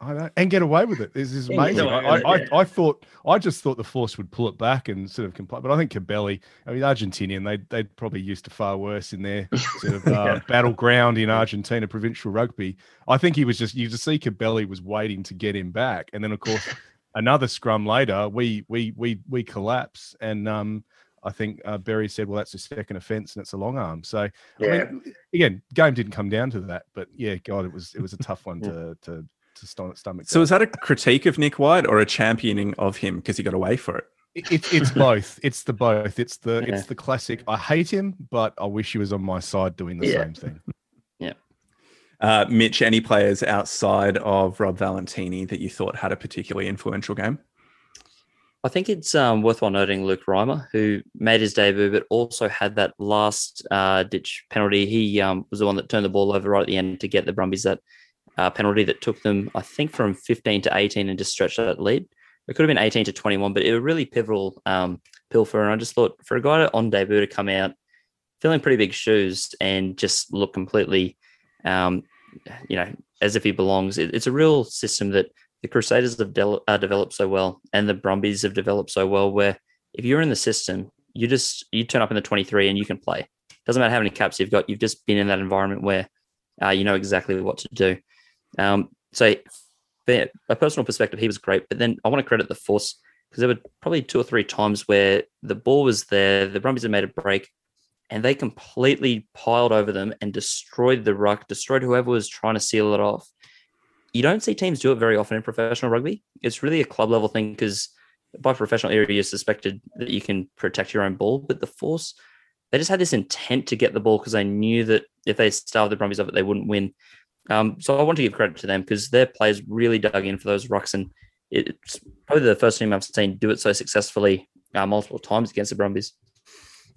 Speaker 1: I know, and get away with it. This is amazing. I, I, I, I, thought, I just thought the force would pull it back and sort of comply. But I think Cubelli, I mean, Argentinian, they they probably used to far worse in their sort of uh, yeah. battleground in Argentina, provincial rugby. I think he was just you just see Cubelli was waiting to get him back, and then of course another scrum later, we we we we collapse, and um, I think uh, Berry said, "Well, that's a second offence and it's a long arm." So, yeah. I mean, again, game didn't come down to that, but yeah, God, it was it was a tough one to to to stomach.
Speaker 2: So, is that a critique of Nick White or a championing of him because he got away for it?
Speaker 1: it, it's both. It's the both. It's the yeah. it's the classic. I hate him, but I wish he was on my side doing the yeah. same thing.
Speaker 3: Yeah.
Speaker 2: Uh, Mitch, any players outside of Rob Valetini that you thought had a particularly influential game?
Speaker 3: I think it's um, worthwhile noting Luke Reimer, who made his debut, but also had that last uh, ditch penalty. He um, was the one that turned the ball over right at the end to get the Brumbies that uh, penalty that took them, I think, from 15 to 18 and just stretched that lead. it could have been 18 to 21, but it was really pivotal um, Pilfer. And I just thought for a guy on debut to come out filling pretty big shoes and just look completely, um, you know, as if he belongs. It, it's a real system that the Crusaders have de- uh, developed so well, and the Brumbies have developed so well. Where if you're in the system, you just you turn up in the 23 and you can play. Doesn't matter how many caps you've got. You've just been in that environment where uh, you know exactly what to do. Um, so, a personal perspective, he was great. But then I want to credit the force because there were probably two or three times where the ball was there, the Brumbies had made a break, and they completely piled over them and destroyed the ruck, destroyed whoever was trying to seal it off. You don't see teams do it very often in professional rugby. It's really a club level thing because by professional area, you're suspected that you can protect your own ball. But the Force, they just had this intent to get the ball because they knew that if they starved the Brumbies of it, they wouldn't win. Um, so I want to give credit to them because their players really dug in for those rucks, and it's probably the first team I've seen do it so successfully uh, multiple times against the Brumbies.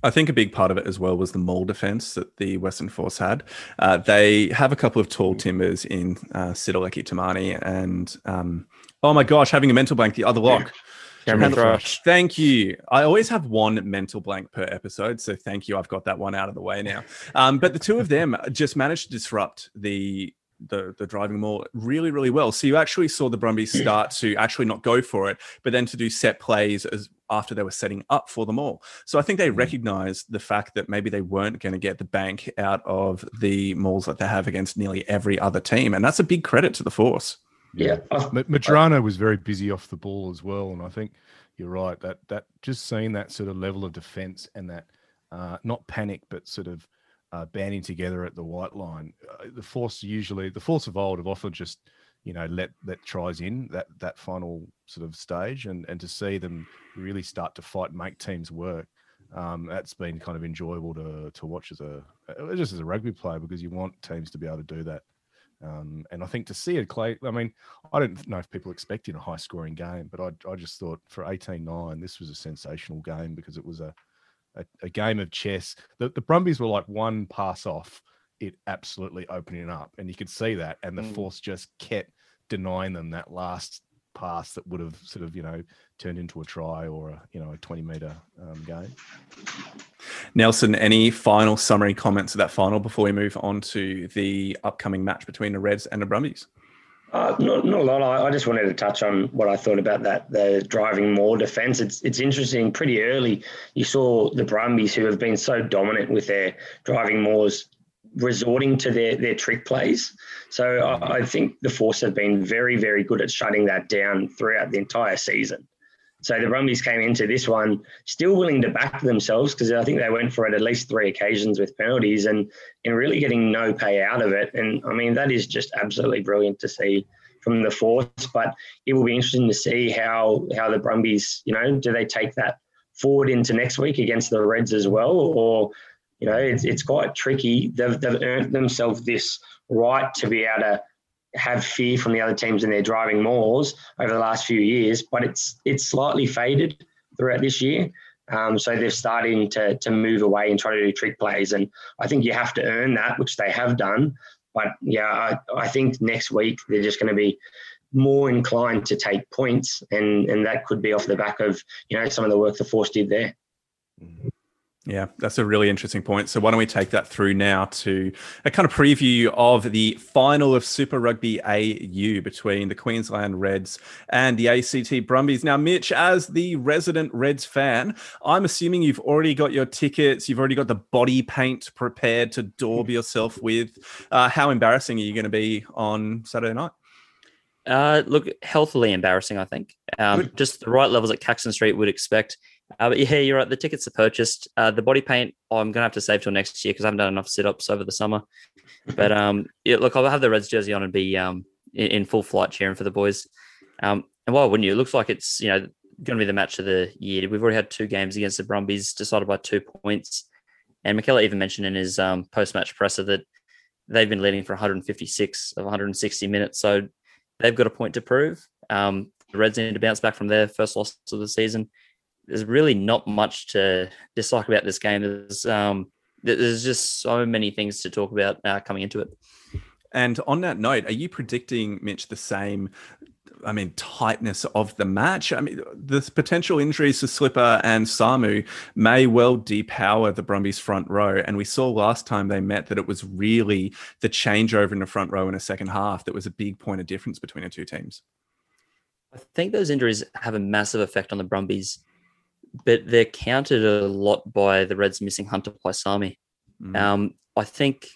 Speaker 2: I think a big part of it as well was the maul defense that the Western Force had. Uh, they have a couple of tall timbers in uh, Sitaleki Timani and, um, oh my gosh, having a mental blank, the other lock.
Speaker 3: Cameron Thrush.
Speaker 2: Thank you. I always have one mental blank per episode, so thank you. I've got that one out of the way now. Um, but the two of them just managed to disrupt the the the driving maul really really well. So you actually saw the Brumbies start to actually not go for it, but then to do set plays as after they were setting up for the maul. So I think they mm. recognized the fact that maybe they weren't going to get the bank out of the mauls that they have against nearly every other team, and that's a big credit to the force.
Speaker 4: Yeah,
Speaker 1: Medrano was very busy off the ball as well, and I think you're right that that just seeing that sort of level of defense and that uh, not panic but sort of uh, banding together at the white line. Uh, the force usually, the force of old have often just, you know, let let tries in that that final sort of stage, and and to see them really start to fight, and make teams work. Um, that's been kind of enjoyable to to watch as a uh, just as a rugby player because you want teams to be able to do that. Um, and I think to see it, Clay, I mean, I don't know if people expected a high scoring game, but I, I just thought for 18 9, this was a sensational game because it was a, a, a, game of chess. The, the Brumbies were like one pass off it absolutely opening up, and you could see that. And the mm. force just kept denying them that last pass that would have sort of you know turned into a try or a you know a 20 meter um, game
Speaker 2: nelson any final summary comments of that final before we move on to the upcoming match between the reds and the brumbies
Speaker 4: uh, not, not a lot. I, I, just wanted to touch on what I thought about that the driving more defense. It's it's interesting. Pretty early, you saw the Brumbies who have been so dominant with their driving mauls resorting to their their trick plays. So I, I think the Force have been very very good at shutting that down throughout the entire season. So the Brumbies came into this one still willing to back themselves because I think they went for it at least three occasions with penalties and and really getting no pay out of it. And I mean that is just absolutely brilliant to see from the force. But it will be interesting to see how how the Brumbies, you know, do they take that forward into next week against the Reds as well, or you know, it's it's quite tricky. They've they've earned themselves this right to be able to have fear from the other teams and they're driving mauls over the last few years, but it's it's slightly faded throughout this year. Um, so they're starting to to move away and try to do trick plays, and I think you have to earn that, which they have done. But yeah, I, I think next week they're just going to be more inclined to take points, and and that could be off the back of you know some of the work the force did there.
Speaker 2: Mm-hmm. Yeah, that's a really interesting point. So, why don't we take that through now to a kind of preview of the final of Super Rugby AU between the Queensland Reds and the ACT Brumbies? Now, Mitch, as the resident Reds fan, I'm assuming you've already got your tickets, you've already got the body paint prepared to daub yourself with. Uh, how embarrassing are you going to be on Saturday night?
Speaker 3: Uh, look, healthily embarrassing, I think. Um, just the right levels at Caxton Street would expect. Uh, but yeah, you're right. The tickets are purchased. Uh, the body paint, oh, I'm going to have to save till next year because I haven't done enough sit ups over the summer. But um, yeah, look, I'll have the Reds jersey on and be um, in, in full flight cheering for the boys. Um, and why wouldn't you? It looks like it's you know going to be the match of the year. We've already had two games against the Brumbies decided by two points. And McKellar even mentioned in his um, post match presser that they've been leading for 156 of 160 minutes. So they've got a point to prove. Um, the Reds need to bounce back from their first loss of the season there's really not much to dislike about this game. There's um, there's just so many things to talk about uh, coming into it.
Speaker 2: And on that note, are you predicting Mitch the same I mean, tightness of the match. I mean, the potential injuries to Slipper and Samu may well depower the Brumbies front row. And we saw last time they met that it was really the changeover in the front row in a second half that was a big point of difference between the two teams.
Speaker 3: I think those injuries have a massive effect on the Brumbies, but they're countered a lot by the Reds missing Hunter Paisami. Mm. Um, I think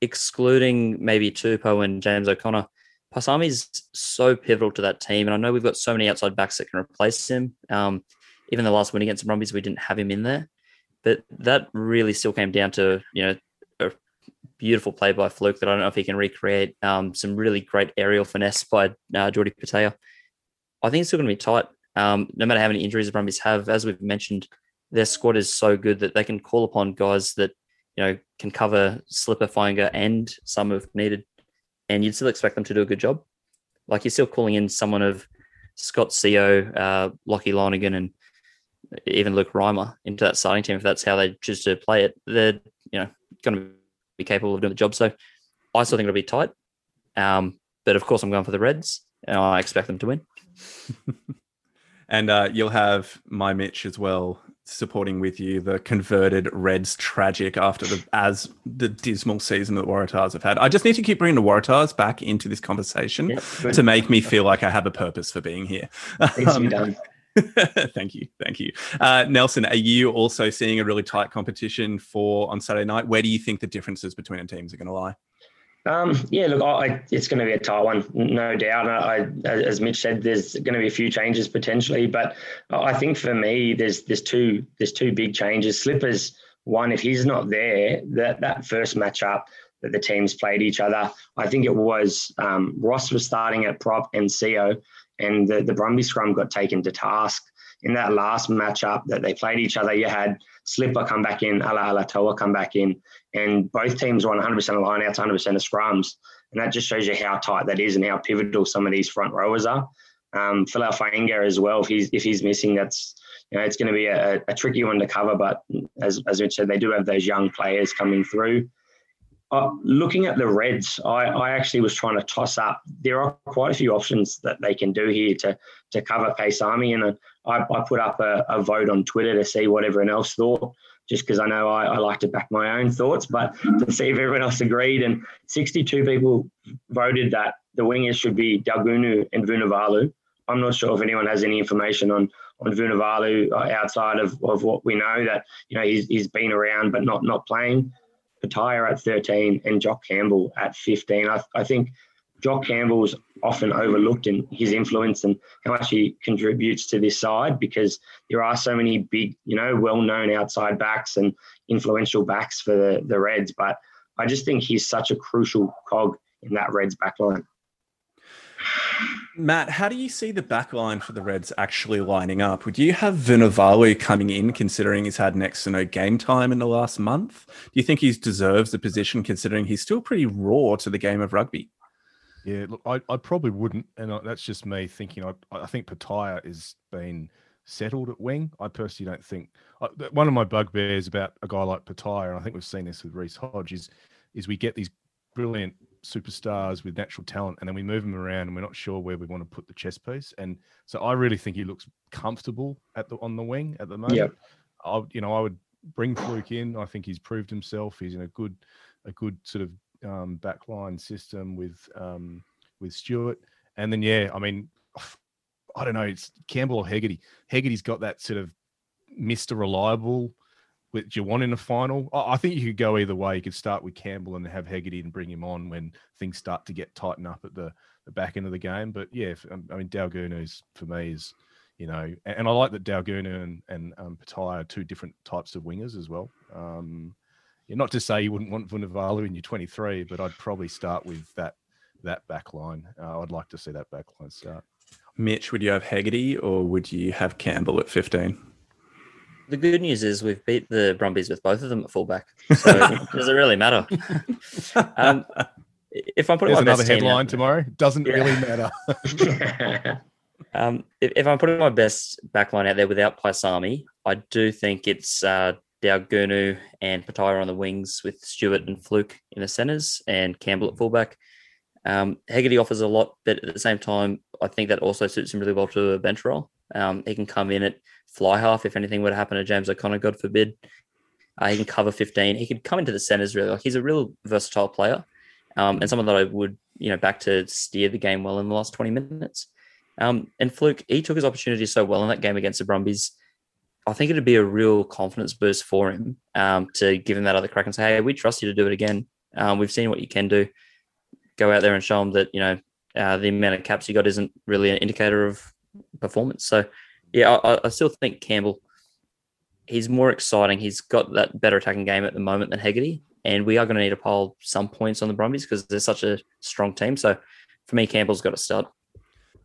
Speaker 3: excluding maybe Tupou and James O'Connor, Paisami is so pivotal to that team. And I know we've got so many outside backs that can replace him. Um, even the last win against the Brumbies, we didn't have him in there. But that really still came down to, you know, a beautiful play by Flook that I don't know if he can recreate. Um, some really great aerial finesse by uh, Jordi Petaia. I think it's still going to be tight. Um, no matter how many injuries the Brumbies have, as we've mentioned, their squad is so good that they can call upon guys that you know can cover Slipper, Fainga'a, and some have needed, and you'd still expect them to do a good job. Like you're still calling in someone of Scott Sio, uh, Lachie Lonergan, and even Luke Reimer into that starting team if that's how they choose to play it. They're you know going to be capable of doing the job. So I still think it'll be tight. Um, but of course, I'm going for the Reds, and I expect them to win.
Speaker 2: and uh, you'll have my Mitch as well supporting with you the converted Reds tragic after the as the dismal season that Waratahs have had. I just need to keep bringing the Waratahs back into this conversation yep, to make me feel like I have a purpose for being here. Um, done. thank you, thank you, uh, Nelson. Are you also seeing a really tight competition for on Saturday night? Where do you think the differences between the teams are going to lie?
Speaker 4: Um, yeah, look, I, it's going to be a tight one, no doubt. I, as Mitch said, there's going to be a few changes potentially, but I think for me, there's there's two there's two big changes. Slippers, one, if he's not there, that that first matchup that the teams played each other, I think it was um, Ross was starting at prop and Sio, and the the Brumby scrum got taken to task in that last matchup that they played each other. You had Slipper come back in, Alaalatoa come back in, and both teams won 100% of lineouts, 100% of scrums. And that just shows you how tight that is and how pivotal some of these front rowers are. Um, Fainga'a as well, if he's if he's missing, that's you know it's going to be a, a, tricky one to cover. But as as Mitch said, they do have those young players coming through. Uh, looking at the Reds, I, I actually was trying to toss up. There are quite a few options that they can do here to to cover Paisami, and I, I put up a, a, vote on Twitter to see what everyone else thought, just because I know I, I, like to back my own thoughts, but to see if everyone else agreed. And 62 people voted that the wingers should be Daugunu and Vunivalu. I'm not sure if anyone has any information on on Vunivalu uh, outside of, of what we know that you know he's, he's been around but not not playing. Petaia at 13 and Jock Campbell at 15. I, I think Jock Campbell's often overlooked in his influence and how much he contributes to this side because there are so many big, you know, well-known outside backs and influential backs for the, the Reds. But I just think he's such a crucial cog in that Reds backline.
Speaker 2: Matt, how do you see the backline for the Reds actually lining up? Would you have Vunivalu coming in, considering he's had next to no game time in the last month? Do you think he deserves the position, considering he's still pretty raw to the game of rugby?
Speaker 1: Yeah, look, I, I probably wouldn't, and that's just me thinking. I, I think Petaia has been settled at wing. I personally don't think one of my bugbears about a guy like Petaia, and I think we've seen this with Reece Hodge, is is we get these brilliant superstars with natural talent, and then we move them around, and we're not sure where we want to put the chess piece. And so I really think he looks comfortable at the on the wing at the moment. Yeah. I, you know, I would bring Flook in. I think he's proved himself. He's in a good, a good sort of um, backline system with um, with Stewart, and then yeah, I mean, I don't know, it's Campbell or Hegarty. Hegarty's got that sort of Mister Reliable which you want in a final. I think you could go either way. You could start with Campbell and have Hegarty and bring him on when things start to get tighten up at the, the back end of the game. But yeah, um, I mean, Daugunu for me is, you know, and I like that Daugunu and, and um, Petaia are two different types of wingers as well. Um, yeah, not to say you wouldn't want Vunivalu in your 23, but I'd probably start with that that back line. Uh, I'd like to see that back line start.
Speaker 2: Mitch, would you have Hegarty or would you have Campbell at 15?
Speaker 3: the good news is we've beat the Brumbies with both of them at fullback. So does it really matter? Um, if I'm putting
Speaker 1: There's
Speaker 3: my
Speaker 1: another headline out, tomorrow, doesn't yeah. really
Speaker 3: matter. um, if, if, I'm putting my best backline out there without Paisami, I do think it's uh, Daugunu and Petaia on the wings with Stewart and Flook in the centres and Campbell at fullback. Um, Hegarty offers a lot, but at the same time, I think that also suits him really well to a bench role. Um, he can come in at fly half if anything were to happen to James O'Connor, God forbid. Uh, he can cover 15. He could come into the centers really. Like he's a real versatile player um, and someone that I would, you know, back to steer the game well in the last 20 minutes. Um, and Flook, he took his opportunity so well in that game against the Brumbies. I think it'd be a real confidence boost for him um, to give him that other crack and say, hey, we trust you to do it again. Um, we've seen what you can do. Go out there and show him that, you know, uh, the amount of caps you got isn't really an indicator of performance. So, yeah, I, I still think Campbell, he's more exciting. He's got that better attacking game at the moment than Hegarty. And we are going to need to pile some points on the Brumbies because they're such a strong team. So, for me, Campbell's got to start.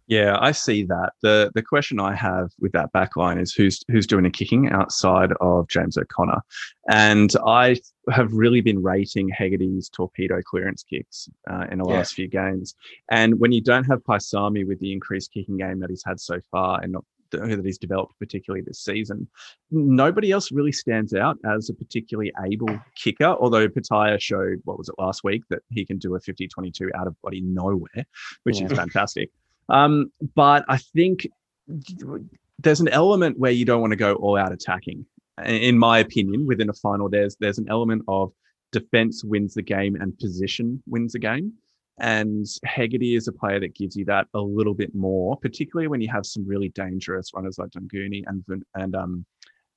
Speaker 2: Yeah, I see that. the The question I have with that backline is who's who's doing the kicking outside of James O'Connor, and I have really been rating Hegarty's torpedo clearance kicks uh, in the yeah. last few games. And when you don't have Paisami with the increased kicking game that he's had so far, and not that he's developed particularly this season. Nobody else really stands out as a particularly able kicker, although Petaia showed, what was it last week, that he can do a 50 22 out of body nowhere, which yeah. is fantastic. Um, but I think there's an element where you don't want to go all out attacking. In my opinion, within a final, there's there's an element of defense wins the game and position wins the game. And Hegarty is a player that gives you that a little bit more, particularly when you have some really dangerous runners like Daugunu and and um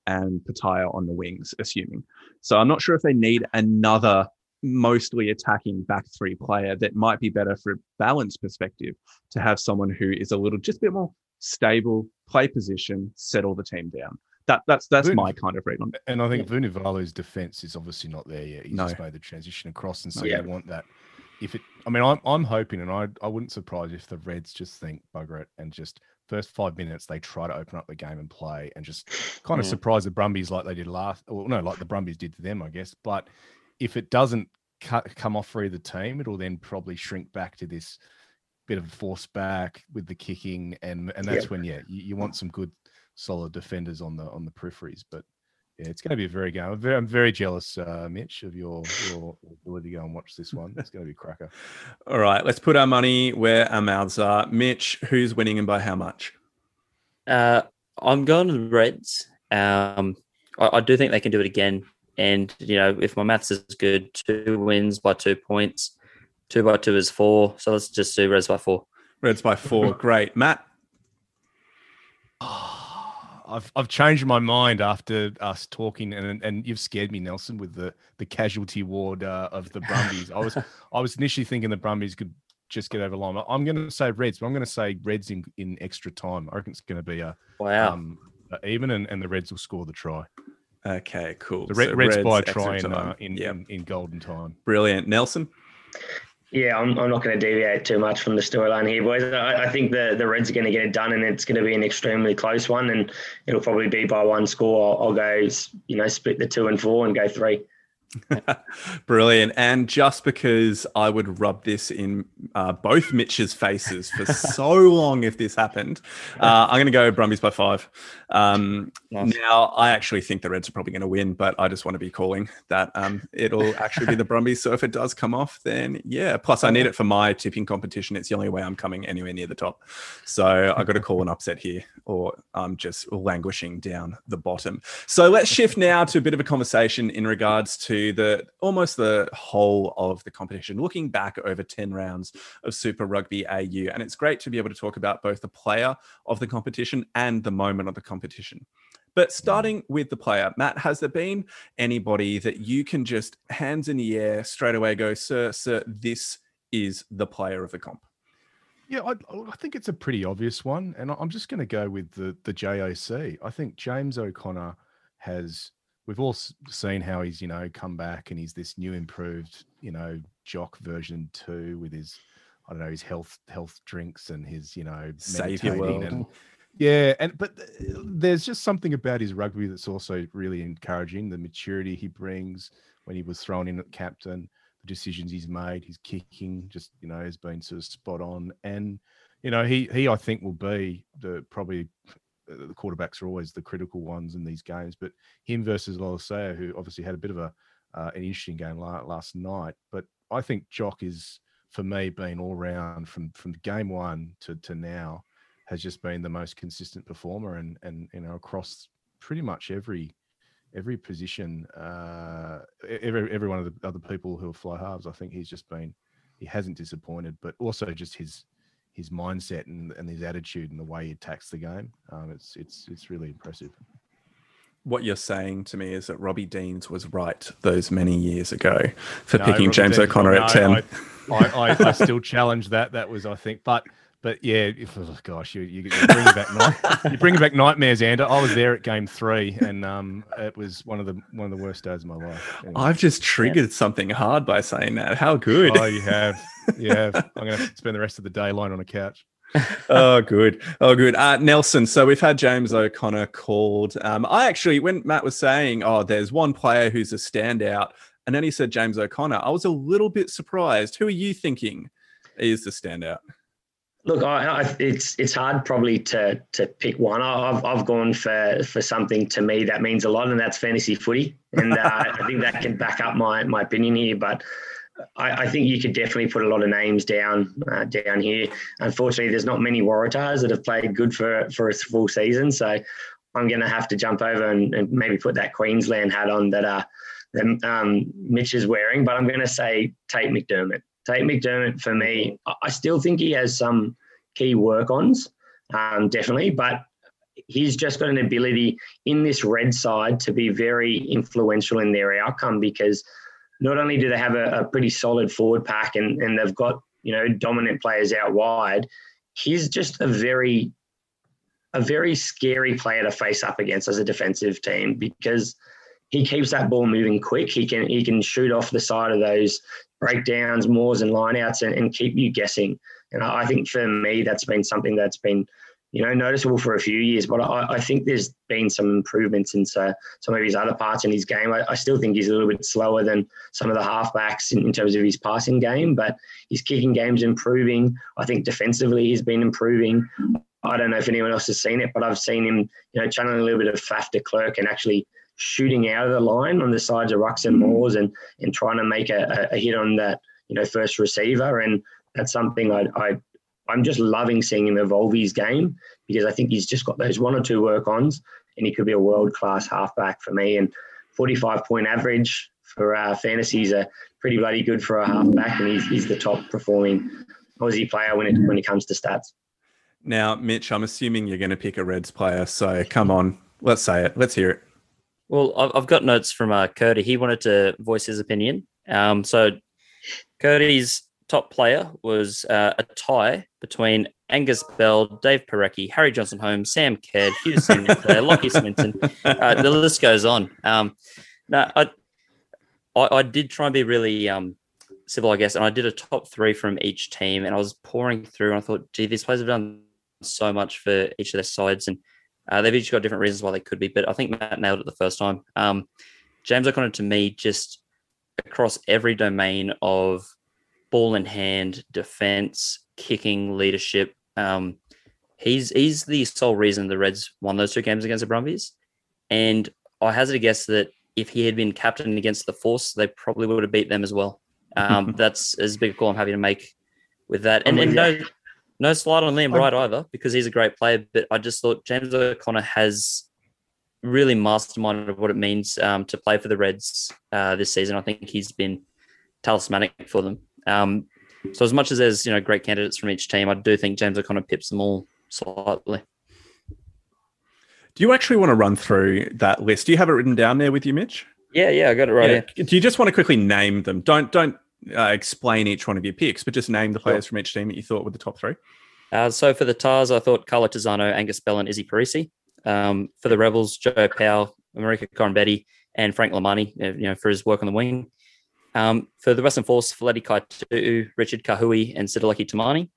Speaker 2: and Petaia on the wings, assuming. So I'm not sure if they need another mostly attacking back three player that might be better for a balance perspective to have someone who is a little just a bit more stable, play position, settle the team down. That that's that's Vun- my kind of read on it.
Speaker 1: And I think yeah. Vunivalu's defense is obviously not there yet. He's no. just made the transition across, and so yeah. you want that. If it, I mean, I'm I'm hoping, and I I wouldn't surprise if the Reds just think bugger it and just first five minutes they try to open up the game and play and just kind of mm. surprise the Brumbies like they did last. Well, no, like the Brumbies did to them, I guess. But if it doesn't cut, come off for either team, it'll then probably shrink back to this bit of a force back with the kicking, and and that's when yeah, you, you, want some good solid defenders on the on the peripheries. But yeah, it's going to be a very game. I'm very, I'm very jealous, uh, Mitch, of your your ability to go and watch this one. It's going to be cracker.
Speaker 2: All right, let's put our money where our mouths are. Mitch, who's winning and by how much?
Speaker 3: Uh, I'm going to the Reds. Um, I, I do think they can do it again. And you know, if my maths is good, two wins by two points, two by two is four. So let's just do Reds by four.
Speaker 2: Reds by four, great. Matt.
Speaker 1: I've I've changed my mind after us talking, and and you've scared me, Nelson, with the the casualty ward uh, of the Brumbies. I was I was initially thinking the Brumbies could just get over the line. I'm going to say Reds, but I'm going to say Reds in, in extra time. I reckon it's going to be a
Speaker 3: wow um,
Speaker 1: even, and, and the Reds will score the try.
Speaker 2: Okay, cool.
Speaker 1: The Red, so Reds, Reds by try in, uh, in, yep. in, in golden time.
Speaker 2: Brilliant, Nelson.
Speaker 4: Yeah, I'm, I'm not going to deviate too much from the storyline here, boys. I, I, think the, the Reds are going to get it done, and it's going to be an extremely close one, and it'll probably be by one score. I'll, I'll go, you know, split the two and four and go three.
Speaker 2: Brilliant. And just because I would rub this in uh, both Mitch's faces for so long if this happened, uh, I'm going to go Brumbies by five. Um, nice. Now, I actually think the Reds are probably going to win, but I just want to be calling that um, it'll actually be the Brumbies. So if it does come off, then yeah. Plus, I need it for my tipping competition. It's the only way I'm coming anywhere near the top. So I've got to call an upset here, or I'm just languishing down the bottom. So let's shift now to a bit of a conversation in regards to the almost the whole of the competition, looking back over 10 rounds of Super Rugby AU. And it's great to be able to talk about both the player of the competition and the moment of the competition. But starting with the player, Matt, has there been anybody that you can just hands in the air straight away go, sir, sir, this is the player of the comp?
Speaker 1: Yeah, I, I, think it's a pretty obvious one, and I'm just going to go with the the JOC. I think James O'Connor has we've all seen how he's you know come back and he's this new improved you know jock version two with his I don't know his health health drinks and his you know
Speaker 2: meditating
Speaker 1: and yeah and but there's just something about his rugby that's also really encouraging the maturity he brings when he was thrown in at captain the decisions he's made his kicking just you know has been sort of spot on. And you know he he I think will be the probably the quarterbacks are always the critical ones in these games. But him versus Lolesio, who obviously had a bit of a uh, an interesting game last night, but I think Jock is for me been all round from from game one to to now has just been the most consistent performer and and you know across pretty much every every position uh every every one of the other people who fly halves i think he's just been he hasn't disappointed but also just his his mindset and, and his attitude and the way he attacks the game um it's it's it's really impressive
Speaker 2: what you're saying to me is that Robbie Deans was right those many years ago for
Speaker 1: No,
Speaker 2: picking
Speaker 1: Robbie
Speaker 2: James
Speaker 1: Deans-
Speaker 2: O'Connor
Speaker 1: no,
Speaker 2: at 10.
Speaker 1: I, I, I, I still challenge that. That was, I think, but but yeah, if, oh gosh, you you, you bring back night, you bring back nightmares, Ander. I was there at game three, and um, it was one of the one of the worst days of my life. Anyway.
Speaker 2: I've just triggered something hard by saying that. How good.
Speaker 1: Oh, you have, you have. I'm gonna have to spend the rest of the day lying on a couch.
Speaker 2: oh, good. Oh, good. Uh, Nelson, so we've had James O'Connor called. Um, I actually, when Matt was saying, oh, there's one player who's a standout, and then he said James O'Connor, I was a little bit surprised. Who are you thinking is the standout?
Speaker 4: Look, I, I, it's it's hard probably to to pick one. I- I've I've gone for for something to me that means a lot, and that's fantasy footy, and uh, I think that can back up my my opinion here. But I, I think you could definitely put a lot of names down uh, down here. Unfortunately, there's not many Waratahs that have played good for for a full season, so I'm going to have to jump over and, and maybe put that Queensland hat on that uh that um, Mitch is wearing. But I'm going to say Tate McDermott. Tate McDermott for me, I- still think he has some key work ons, um, definitely, but he's just got an ability in this red side to be very influential in their outcome because not only do they have a, a pretty solid forward pack and, and they've got you know dominant players out wide, he's just a very a very scary player to face up against as a defensive team because he keeps that ball moving quick. He can he can shoot off the side of those breakdowns, moors, and lineouts, and, and keep you guessing. And I I think for me, that's been something that's been, you know, noticeable for a few years. But I, I think there's been some improvements in so, some of his other parts in his game. I, I still think he's a little bit slower than some of the halfbacks in, in terms of his passing game, but his kicking game's improving. I think defensively he's been improving. I don't know if anyone else has seen it, but I've seen him, you know, channeling a little bit of Faf de Klerk and actually shooting out of the line on the sides of rucks and moors and and trying to make a, a hit on that, you know, first receiver. And that's something I, I I'm just loving seeing him evolve his game because I think he's just got those one or two work ons and he could be a world class halfback for me. And 45 point average for uh, fantasies are pretty bloody good for a halfback, and he's, he's the top performing Aussie player when it when it comes to stats.
Speaker 2: Now, Mitch, I'm assuming you're going to pick a Reds player. So come on, let's say it. Let's hear it.
Speaker 3: Well, I've, I've got notes from uh, Curdy. He wanted to voice his opinion. Um, so Curdy's top player was uh, a tie between Angus Bell, Dave Porecki, Harry Johnson Holmes, Sam Caird, Hugh Sinclair, Lachie Swinton. Uh, the list goes on. Um, no, I, I, I did try and be really um, civil, I guess, and I did a top three from each team, and I was pouring through, and I thought, gee, these players have done so much for each of their sides, and uh, they've each got different reasons why they could be. But I think Matt nailed it the first time. Um, James O'Connor, to me, just across every domain of ball in hand, defense, kicking, leadership. Um, he's he's the sole reason the Reds won those two games against the Brumbies. And I hazard a guess that if he had been captain against the Force, they probably would have beat them as well. Um, that's as big a call I'm happy to make with that. And, and no, no slide on Liam Wright either, because he's a great player. But I just thought James O'Connor has really masterminded what it means um, to play for the Reds uh, this season. I think he's been talismanic for them. Um, so as much as there's you know great candidates from each team, I do think James O'Connor pips them all slightly.
Speaker 2: Do you actually want to run through that list? Do you have it written down there with you, Mitch?
Speaker 3: Yeah, yeah, I got it right
Speaker 2: Yeah.
Speaker 3: here.
Speaker 2: Do you just want to quickly name them? Don't don't uh, explain each one of your picks, but just name the players from each team that you thought were the top three.
Speaker 3: Uh, so for the Tahs, I thought Carlo Tizzano, Angus Bell, and Izzy Perese. Um, for the Rebels, Joe Powell, Marika Koroibete, and Frank Lomani, uh, you know, for his work on the wing. Um, for the Western Force, Feleti Kaitu'u, Richard Kahui, and Sitaleki Timani.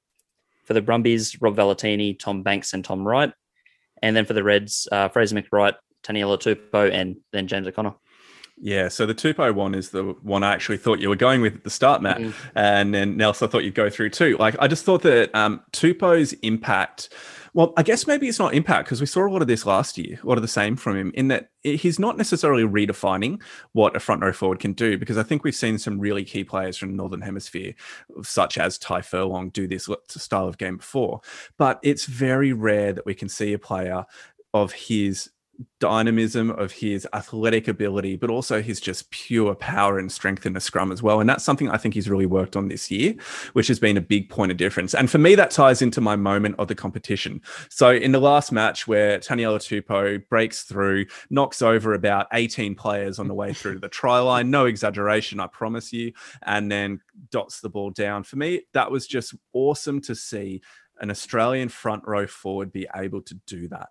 Speaker 3: For the Brumbies, Rob Valetini, Tom Banks, and Tom Wright. And then for the Reds, uh, Fraser McReight, Taniela Tupou, and then James O'Connor.
Speaker 2: Yeah, so the Tupou one is the one I actually thought you were going with at the start, Matt.
Speaker 3: Mm.
Speaker 2: And then Nelson, I thought you'd go through too. Like, I just thought that um, Tupou's impact Well, I guess maybe it's not impact because we saw a lot of this last year, a lot of the same from him, in that he's not necessarily redefining what a front row forward can do. Because I think we've seen some really key players from the Northern Hemisphere, such as Tadhg Furlong, do this style of game before. But it's very rare that we can see a player of his dynamism of his athletic ability, but also his just pure power and strength in the scrum as well. And that's something I think he's really worked on this year, which has been a big point of difference. And for me, that ties into my moment of the competition. So in the last match where Taniela Tupou breaks through, knocks over about 18 players on the way through to the try line, no exaggeration, I promise you, and then dots the ball down. For me, that was just awesome to see an Australian front row forward be able to do that.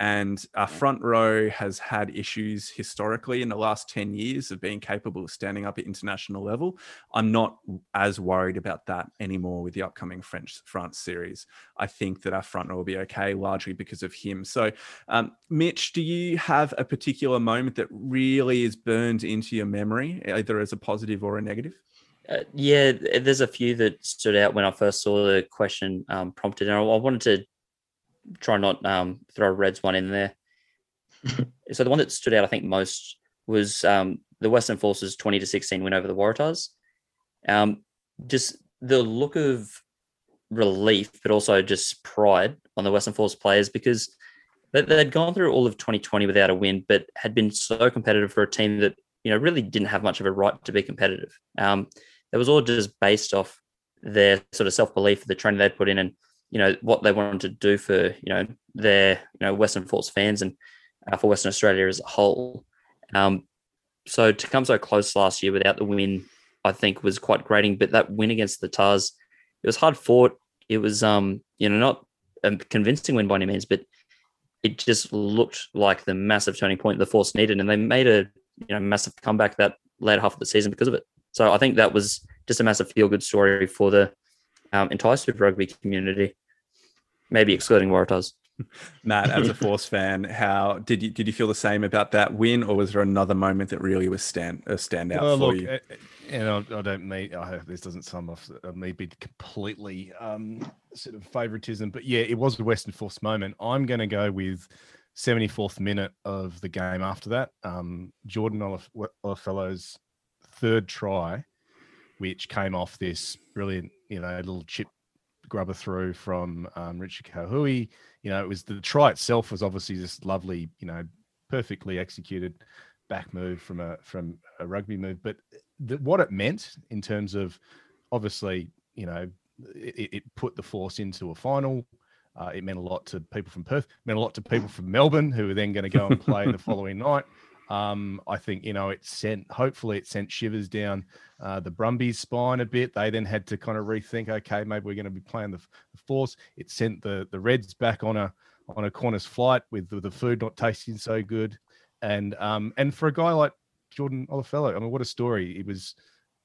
Speaker 2: And our front row has had issues historically in the last 10 years of being capable of standing up at international level. I'm not as worried about that anymore with the upcoming French France series. I think that our front row will be okay, largely because of him. So, um, Mitch, do you have a particular moment that really is burned into your memory, either as a positive or a negative?
Speaker 3: Uh, yeah, there's a few that stood out when I first saw the question um, prompted, and I wanted to try not um, throw a Reds one in there. so the one that stood out, I think, most was um, the Western Forces 20 to 16 win over the Waratahs. Um, just the look of relief, but also just pride on the Western Force players because they, they'd gone through all of 2020 without a win, but had been so competitive for a team that you know really didn't have much of a right to be competitive. Um, it was all just based off their sort of self belief, the training they'd put in, and you know what they wanted to do for you know their you know Western Force fans and uh, for Western Australia as a whole. Um, so to come so close last year without the win, I think was quite grating. But that win against the Tahs, it was hard fought. It was um you know not a convincing win by any means, but it just looked like the massive turning point the Force needed, and they made a you know massive comeback that later half of the season because of it. So I think that was just a massive feel good story for the um, entire Super Rugby community maybe excluding Waratahs.
Speaker 2: Matt, as a Force fan, how did you did you feel the same about that win, or was there another moment that really was stand a standout well, for look, you?
Speaker 1: And I, I, don't mean I hope this doesn't sum off me be completely um, sort of favoritism, but yeah, it was a Western Force moment. I'm going to go with 74th minute of the game. After that, um, Jordan Olowofela's third try, which came off this brilliant, you know, little chip grubber through from um, Richard Kahui. You know, it was the try itself was obviously this lovely, you know, perfectly executed back move from a from a rugby move. But the, what it meant in terms of obviously, you know, it, it put the force into a final. Uh, it meant a lot to people from Perth. It meant a lot to people from Melbourne who were then going to go and play the following night. Um, I think you know it sent hopefully it sent shivers down uh, the Brumbies spine a bit. They then had to kind of rethink. Okay, maybe we're going to be playing the, the Force. It sent the the Reds back on a on a Qantas flight with the, the food not tasting so good, and um and for a guy like Jordan Olowofela, I mean, what a story! He was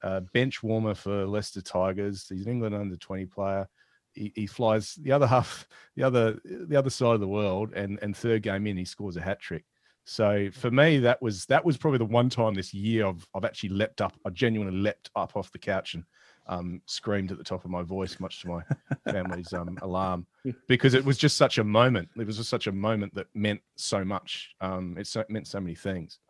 Speaker 1: a bench warmer for Leicester Tigers. He's an England under twenty player. He, he, flies the other half, the other the other side of the world, and and third game in, he scores a hat trick. So for me, that was that was probably the one time this year I've I've actually leapt up. I genuinely leapt up off the couch and um, screamed at the top of my voice, much to my family's um, alarm, because it was just such a moment. It was just such a moment that meant so much. Um, it so, meant so many things.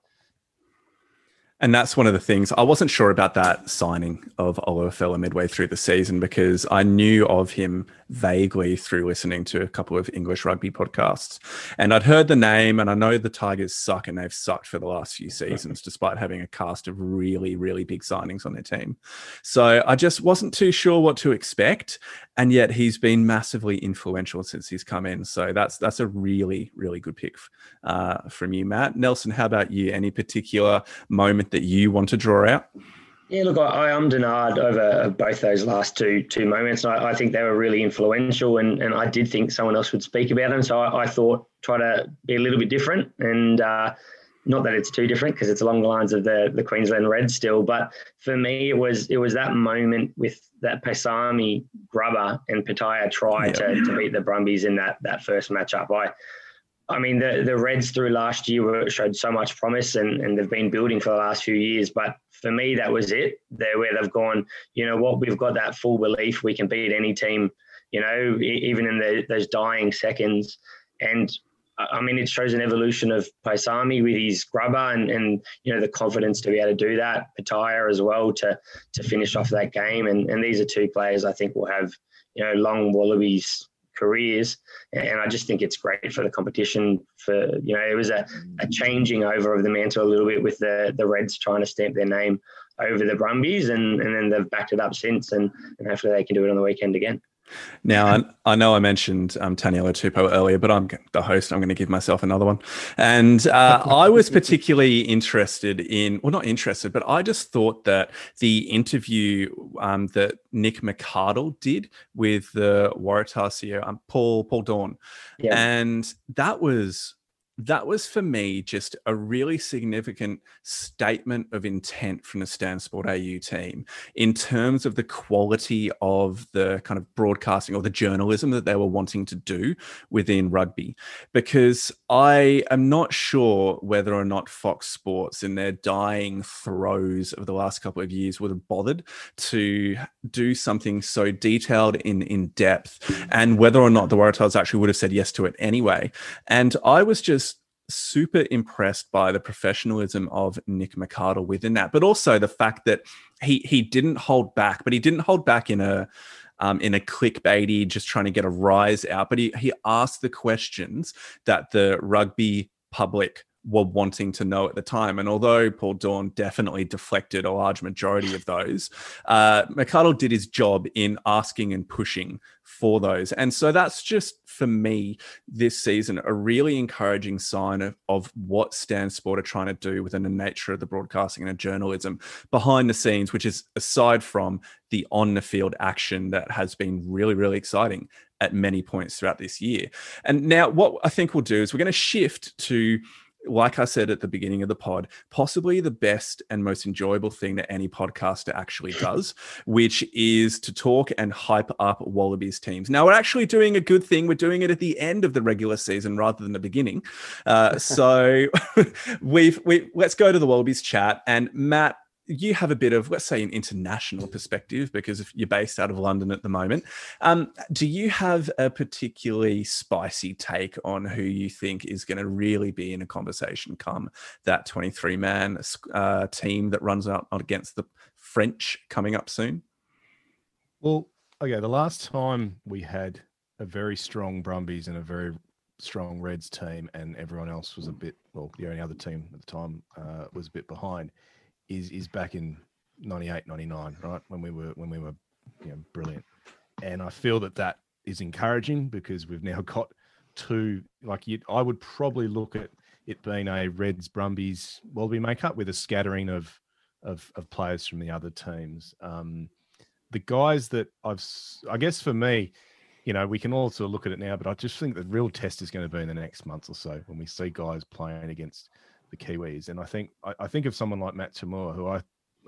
Speaker 2: And that's one of the things I wasn't sure about that signing of Olowofela midway through the season because I knew of him vaguely through listening to a couple of English rugby podcasts. And I'd heard the name and I know the Tigers suck and they've sucked for the last few seasons, despite having a cast of really, really big signings on their team. So I just wasn't too sure what to expect. And yet he's been massively influential since he's come in. So that's that's a really, really good pick uh, from you, Matt. Nelson, how about you? Any particular moment? That you want to draw out?
Speaker 4: Yeah, look, I, I ummed and over both those last two two moments. I, I, think they were really influential, and, and I did think someone else would speak about them. So I, I thought try to be a little bit different, and uh, not that it's too different because it's along the lines of the the Queensland Reds still. But for me, it was it was that moment with that Paisami grubber and Petaia try to, to beat the Brumbies in that that first matchup. I I mean, the, the Reds through last year were, showed so much promise and, and they've been building for the last few years. But for me, that was it. They're where they've gone, you know what, we've got that full belief we can beat any team, you know, even in the, those dying seconds. And I mean, it shows an evolution of Paisami with his grubber and, and you know the confidence to be able to do that. Petaia as well to to finish off that game. And and these are two players I think will have you know long Wallabies careers. And I just think it's great for the competition. For you know, it was a, a changing over of the mantle a little bit with the the Reds trying to stamp their name over the Brumbies, and and then they've backed it up since, and and hopefully they can do it on the weekend again.
Speaker 2: Now, I, I know I mentioned um, Taniela Tupou earlier, but I'm the host. I'm going to give myself another one. And uh, I was particularly interested in, well, not interested, but I just thought that the interview um, that Nick McArdle did with the Waratah CEO, um, Paul Paul Doorn, yeah. and that was that was for me just a really significant statement of intent from the Stan Sport AU team in terms of the quality of the kind of broadcasting or the journalism that they were wanting to do within rugby. Because I am not sure whether or not Fox Sports, in their dying throes of the last couple of years, would have bothered to do something so detailed in, in depth and whether or not the Waratahs actually would have said yes to it anyway. And I was just super impressed by the professionalism of Nick McArdle within that, but also the fact that he he didn't hold back, but he didn't hold back in a um, in a clickbaity, just trying to get a rise out. But he he asked the questions that the rugby public were wanting to know at the time. And although Paul Doorn definitely deflected a large majority of those, uh, McArdle did his job in asking and pushing for those. And so that's just for me this season a really encouraging sign of, of what Stan Sport are trying to do within the nature of the broadcasting and journalism behind the scenes, which is aside from the on the field action that has been really, really exciting at many points throughout this year. And now, what I think we'll do is we're going to shift to like I said at the beginning of the pod, possibly the best and most enjoyable thing that any podcaster actually does, which is to talk and hype up Wallabies teams. Now, we're actually doing a good thing. We're doing it at the end of the regular season rather than the beginning. Uh, so we've, we, let's go to the Wallabies chat. And Matt, you have a bit of, let's say, an international perspective because you're based out of London at the moment. Um, do you have a particularly spicy take on who you think is going to really be in a conversation come that 23 man uh, team that runs out against the French coming up soon?
Speaker 1: Well, okay, the last time we had a very strong Brumbies and a very strong Reds team, and everyone else was a bit, well, the only other team at the time uh, was a bit behind is is back in 98 99 right? When we were when we were you know brilliant. And i feel that that is encouraging because we've now got two like you, i would probably look at it being a reds brumbies wallaby makeup with a scattering of of, of players from the other teams. Um, the guys that i've i guess for me you know we can also look at it now but i just think the real test is going to be in the next month or so when we see guys playing against the Kiwis. And I think I, I think of someone like Matt To'omua, who I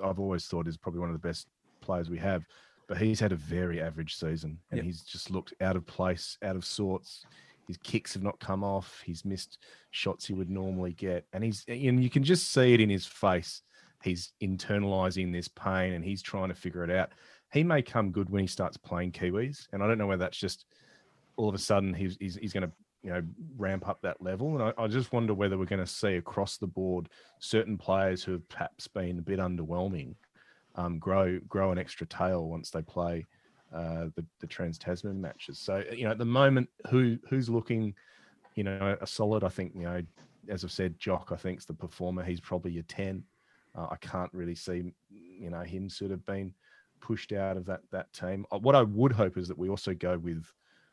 Speaker 1: I've always thought is probably one of the best players we have, but he's had a very average season and yep. he's just looked out of place, out of sorts. His kicks have not come off. He's missed shots he would normally get, and he's and you can just see it in his face. He's internalizing this pain and he's trying to figure it out. He may come good when he starts playing Kiwis, and I don't know whether that's just all of a sudden he's he's, he's going to you know ramp up that level. And I, I just wonder whether we're going to see across the board certain players who have perhaps been a bit underwhelming um, grow grow an extra tail once they play uh, the the Trans Tasman matches. So you know at the moment, who who's looking, you know, a solid. I think you know, as I've said, Jock. I think's the performer. He's probably a ten. Uh, I can't really see, you know, him sort of being pushed out of that that team. Uh, what I would hope is that we also go with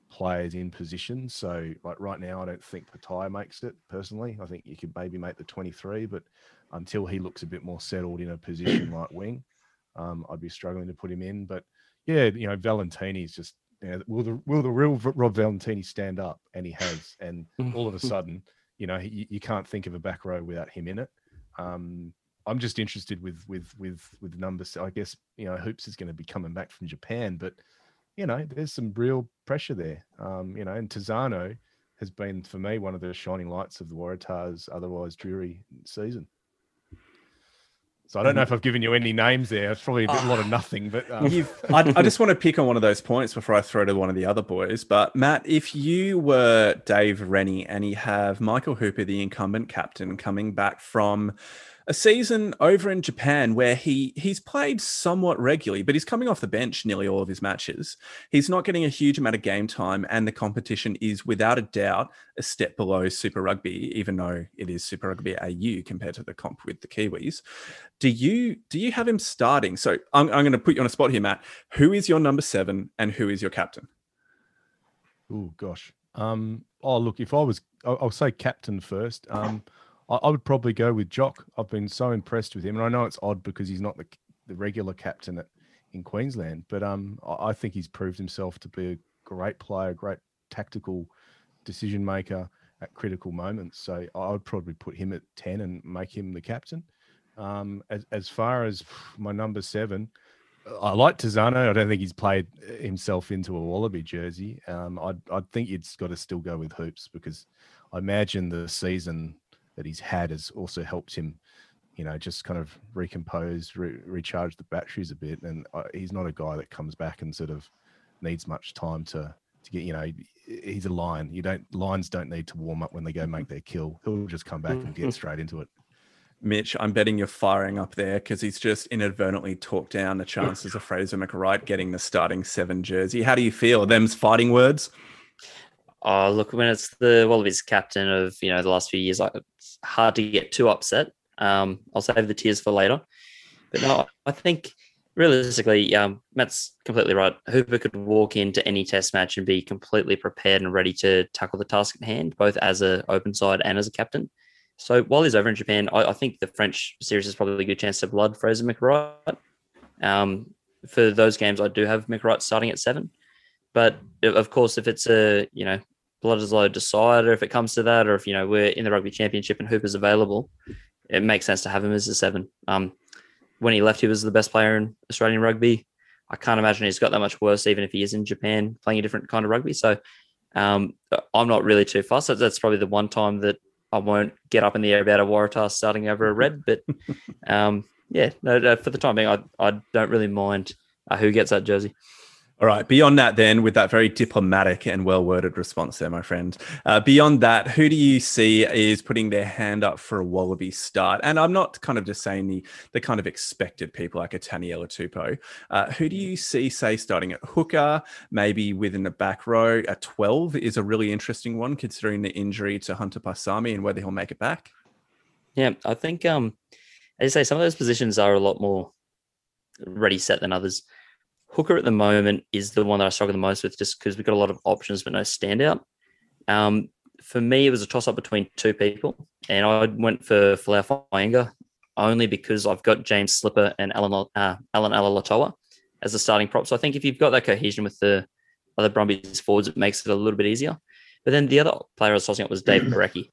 Speaker 1: players in position. So, like right now, I don't think Petaia makes it personally. I think you could maybe make the 23, but until he looks a bit more settled in a position like wing, um, I'd be struggling to put him in. But yeah, you know, Valetini is just, you know, will the will the real Rob Valetini stand up? And he has. And all of a sudden, you know, you, you can't think of a back row without him in it. Um, I'm just interested with with with with numbers. I guess you know, Hoops is going to be coming back from Japan, but you know, there's some real pressure there. Um, you know, and Tizano has been for me one of the shining lights of the Waratahs' otherwise dreary season. So I don't know if I've given you any names there. It's probably a, bit, a lot of nothing, but um.
Speaker 2: I, I, just want to pick on one of those points before I throw to one of the other boys. But Matt, if you were Dave Rennie and you have Michael Hooper, the incumbent captain, coming back from a season over in Japan where he he's played somewhat regularly, but he's coming off the bench nearly all of his matches. He's not getting a huge amount of game time, and the competition is without a doubt a step below Super Rugby, even though it is Super Rugby AU compared to the comp with the Kiwis. Do you do you have him starting? So I'm, I'm going to put you on a spot here, Matt. Who is your number seven, and who is your captain?
Speaker 1: Oh gosh. Um, oh look, if I was, I'll, I'll say captain first. Um, I, I, would probably go with Jock. I've been so impressed with him, and I know it's odd because he's not the the regular captain at, in Queensland, but um, I, I think he's proved himself to be a great player, great tactical decision maker at critical moments. So I would probably put him at ten and make him the captain. Um, as as far as my number seven, I like Tizano. I don't think he's played himself into a Wallaby jersey. Um, I'd I'd think it's got to still go with hoops because I imagine the season that he's had has also helped him, you know, just kind of recompose, re- recharge the batteries a bit. And uh, he's not a guy that comes back and sort of needs much time to to get. You know, he's a lion. You don't lions don't need to warm up when they go make their kill. He'll just come back and get straight into it.
Speaker 2: Mitch, I'm betting you're firing up there because he's just inadvertently talked down the chances of Fraser McReight getting the starting seven jersey. How do you feel? Them's fighting words.
Speaker 3: Oh, look, when it's the Wallabies captain of you know the last few years, it's hard to get too upset. Um, I'll save the tears for later. But no, I think realistically, um, Matt's completely right. Hooper could walk into any test match and be completely prepared and ready to tackle the task at hand, both as a open side and as a captain. So while he's over in Japan, I, I think the French series is probably a good chance to blood Fraser McReight. Um, for those games, I do have McReight starting at seven. But of course, if it's a you know Bledisloe decide, or if it comes to that, or if you know we're in the rugby championship and Hooper's available, it makes sense to have him as a seven. Um, when he left, he was the best player in Australian rugby. I can't imagine he's got that much worse, even if he is in Japan playing a different kind of rugby. So um, I'm not really too fussed. That's probably the one time that I won't get up in the air about a Waratah starting over a red. But um, yeah, no, no, for the time being, I, I don't really mind uh, who gets that jersey.
Speaker 2: All right. Beyond that, then, with that very diplomatic and well worded response there, my friend. Uh, beyond that, who do you see is putting their hand up for a Wallaby start? And I'm not kind of just saying the the kind of expected people like a Taniela Tupou. Uh, who do you see, say, starting at hooker, maybe within the back row? A 12 is a really interesting one, considering the injury to Hunter Paisami and whether he'll make it back.
Speaker 3: Yeah, I think, um, as I say, some of those positions are a lot more ready set than others. Hooker at the moment is the one that I struggle the most with just because we've got a lot of options but no standout. Um, for me, it was a toss up between two people, and I went for Fainga'a only because I've got James Slipper and Alan, uh, Alan Alaalatoa as a starting prop. So I think if you've got that cohesion with the other Brumbies forwards, it makes it a little bit easier. But then the other player I was tossing up was Dave Porecki.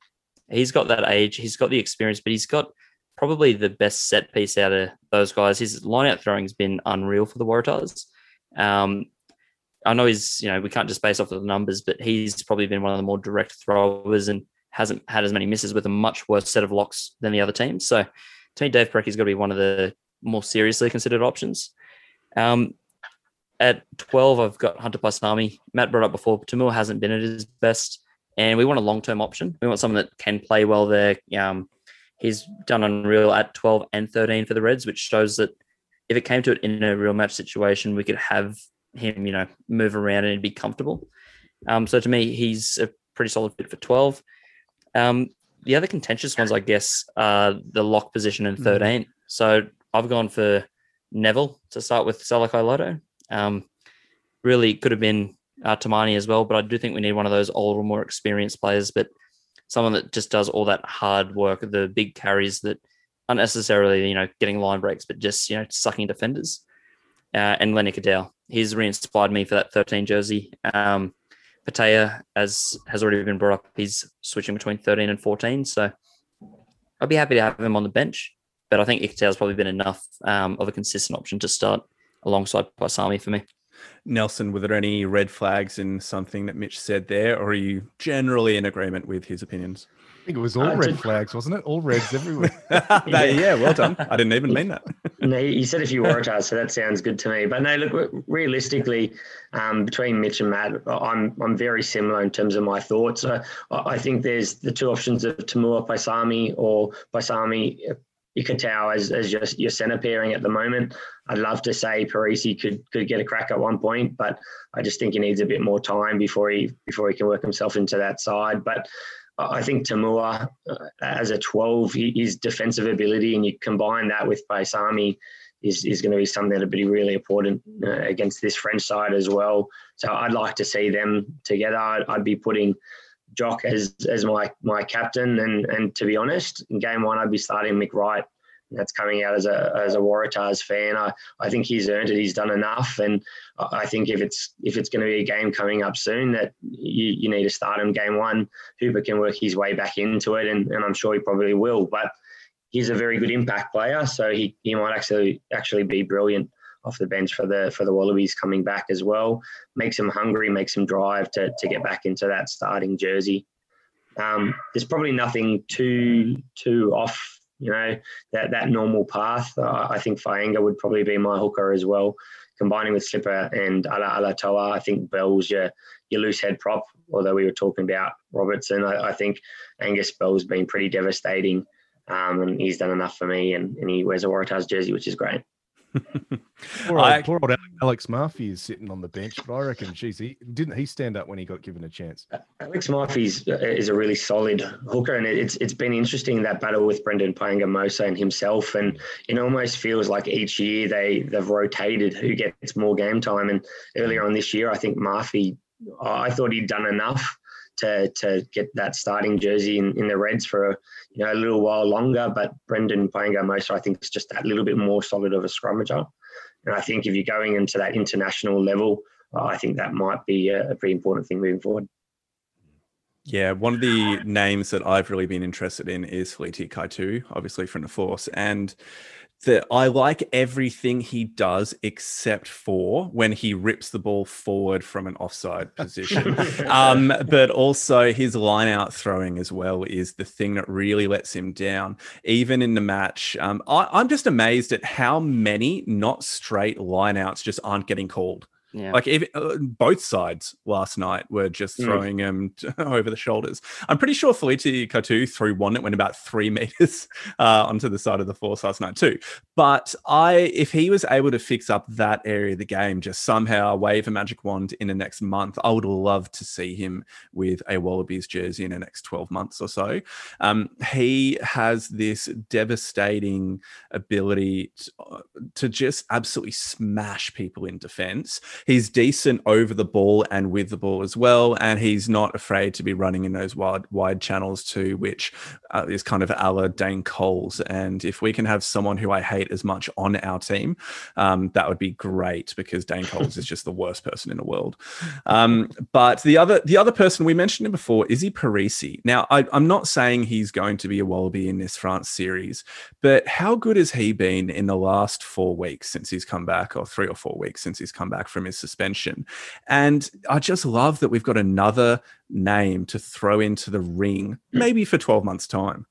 Speaker 3: He's got that age, he's got the experience, but he's got probably the best set piece out of those guys. His line out throwing has been unreal for the Waratahs. Um, I know he's, you know, we can't just base off of the numbers, but he's probably been one of the more direct throwers and hasn't had as many misses with a much worse set of locks than the other teams. So to me, Dave Porecki's got to be one of the more seriously considered options. Um, at 12, I've got Hunter Paisami. Matt brought up before, To'omua hasn't been at his best, and we want a long term option. We want someone that can play well there. Um, he's done unreal at 12 and 13 for the Reds, which shows that if it came to it in a real match situation, we could have him, you know, move around and be comfortable. Um, so to me, he's a pretty solid fit for 12. Um, the other contentious ones, I guess, are the lock position in 13. Mm. So I've gone for Neville to start with Salakaia-Loto. Um, really could have been uh, Timani as well, but I do think we need one of those older, more experienced players, but someone that just does all that hard work, the big carries that unnecessarily, you know, getting line breaks, but just, you know, sucking defenders. Uh, and Lenny Cadell, he's re-inspired me for that 13 jersey. Um, Petaia, as has already been brought up, he's switching between 13 and 14. So I'd be happy to have him on the bench. But I think has probably been enough um, of a consistent option to start alongside Paisami for me.
Speaker 2: Nelson, were there any red flags in something that Mitch said there, or are you generally in agreement with his opinions?
Speaker 1: I think it was all
Speaker 4: Uh,
Speaker 1: red
Speaker 4: to-
Speaker 1: flags, wasn't it? All reds everywhere.
Speaker 2: That- yeah, well done. I didn't even mean that.
Speaker 4: No, he said a few Waratahs, so that sounds good to me. But no, look, realistically, um, between Mitch and Matt, I'm I'm very similar in terms of my thoughts. Uh, I I think there's the two options of To'omua Paisami or Paisami Ikitau as, as your, your centre pairing at the moment. I'd love to say Perese could could get a crack at one point, but I just think he needs a bit more time before he before he can work himself into that side. But I think To'omua, uh, as a 12, his defensive ability, and you combine that with Paisami, is, is going to be something that'll be really important uh, against this French side as well. So I'd like to see them together. I'd, I'd be putting Jock as as my my captain, and and to be honest, in game one I'd be starting Mick Wright. That's coming out as a as a Waratahs fan. I, I think he's earned it. He's done enough, and I think if it's if it's going to be a game coming up soon, that you, you need to start him game one. Hooper can work his way back into it, and, and I'm sure he probably will. But he's a very good impact player, so he, he might actually actually be brilliant off the bench for the for the Wallabies coming back as well. Makes him hungry, makes him drive to to get back into that starting jersey. Um, there's probably nothing too too off, you know, that that normal path. Uh, I think Fainga'a would probably be my hooker as well. Combining with Slipper and Alaalatoa, I think Bell's your your loose head prop. Although we were talking about Robertson, I, I think Angus Bell's been pretty devastating, um, and he's done enough for me. And, and he wears a Waratahs jersey, which is great.
Speaker 1: Poor old,
Speaker 2: I-
Speaker 1: poor old Alex Murphy is sitting on the bench, but I reckon, geez, he didn't he stand up when he got given a chance?
Speaker 4: Alex Murphy's uh, is a really solid hooker, and it's it's been interesting that battle with Brendan Paenga-Amosa and himself, and it almost feels like each year they they've rotated who gets more game time. And earlier on this year, I think Murphy, I thought he'd done enough to to get that starting jersey in, in the Reds for a you know a little while longer, but Brendan Paenga-Amosa, I think, is just that little bit more solid of a scrummager. And I think if you're going into that international level, uh, I think that might be a, a pretty important thing moving forward.
Speaker 2: Yeah, one of the names that I've really been interested in is Feleti Kaitu'u, obviously from the Force. And the, I like everything he does except for when he rips the ball forward from an offside position. um, but also his line out throwing as well is the thing that really lets him down. Even in the match, um, I, I'm just amazed at how many not straight line outs just aren't getting called.
Speaker 3: Yeah.
Speaker 2: Like even, uh, both sides last night were just
Speaker 4: Mm.
Speaker 2: throwing him t- over the shoulders. I'm pretty sure Feleti Kaitu'u threw one that went about three meters uh, onto the side of the force last night too. But I, if he was able to fix up that area of the game, just somehow wave a magic wand in the next month, I would love to see him with a Wallabies jersey in the next 12 months or so. Um, he has this devastating ability to, uh, to just absolutely smash people in defense. He's decent over the ball and with the ball as well, and he's not afraid to be running in those wide wide channels too, which uh, is kind of a la Dane Coles. And if we can have someone who I hate as much on our team, um, that would be great because Dane Coles is just the worst person in the world. Um, but the other the other person we mentioned him before, Izzy Perese. Now I, I'm not saying he's going to be a Wallaby in this France series, but how good has he been in the last four weeks since he's come back, or three or four weeks since he's come back from his suspension? And I just love that we've got another name to throw into the ring, hmm. maybe for 12 months' time.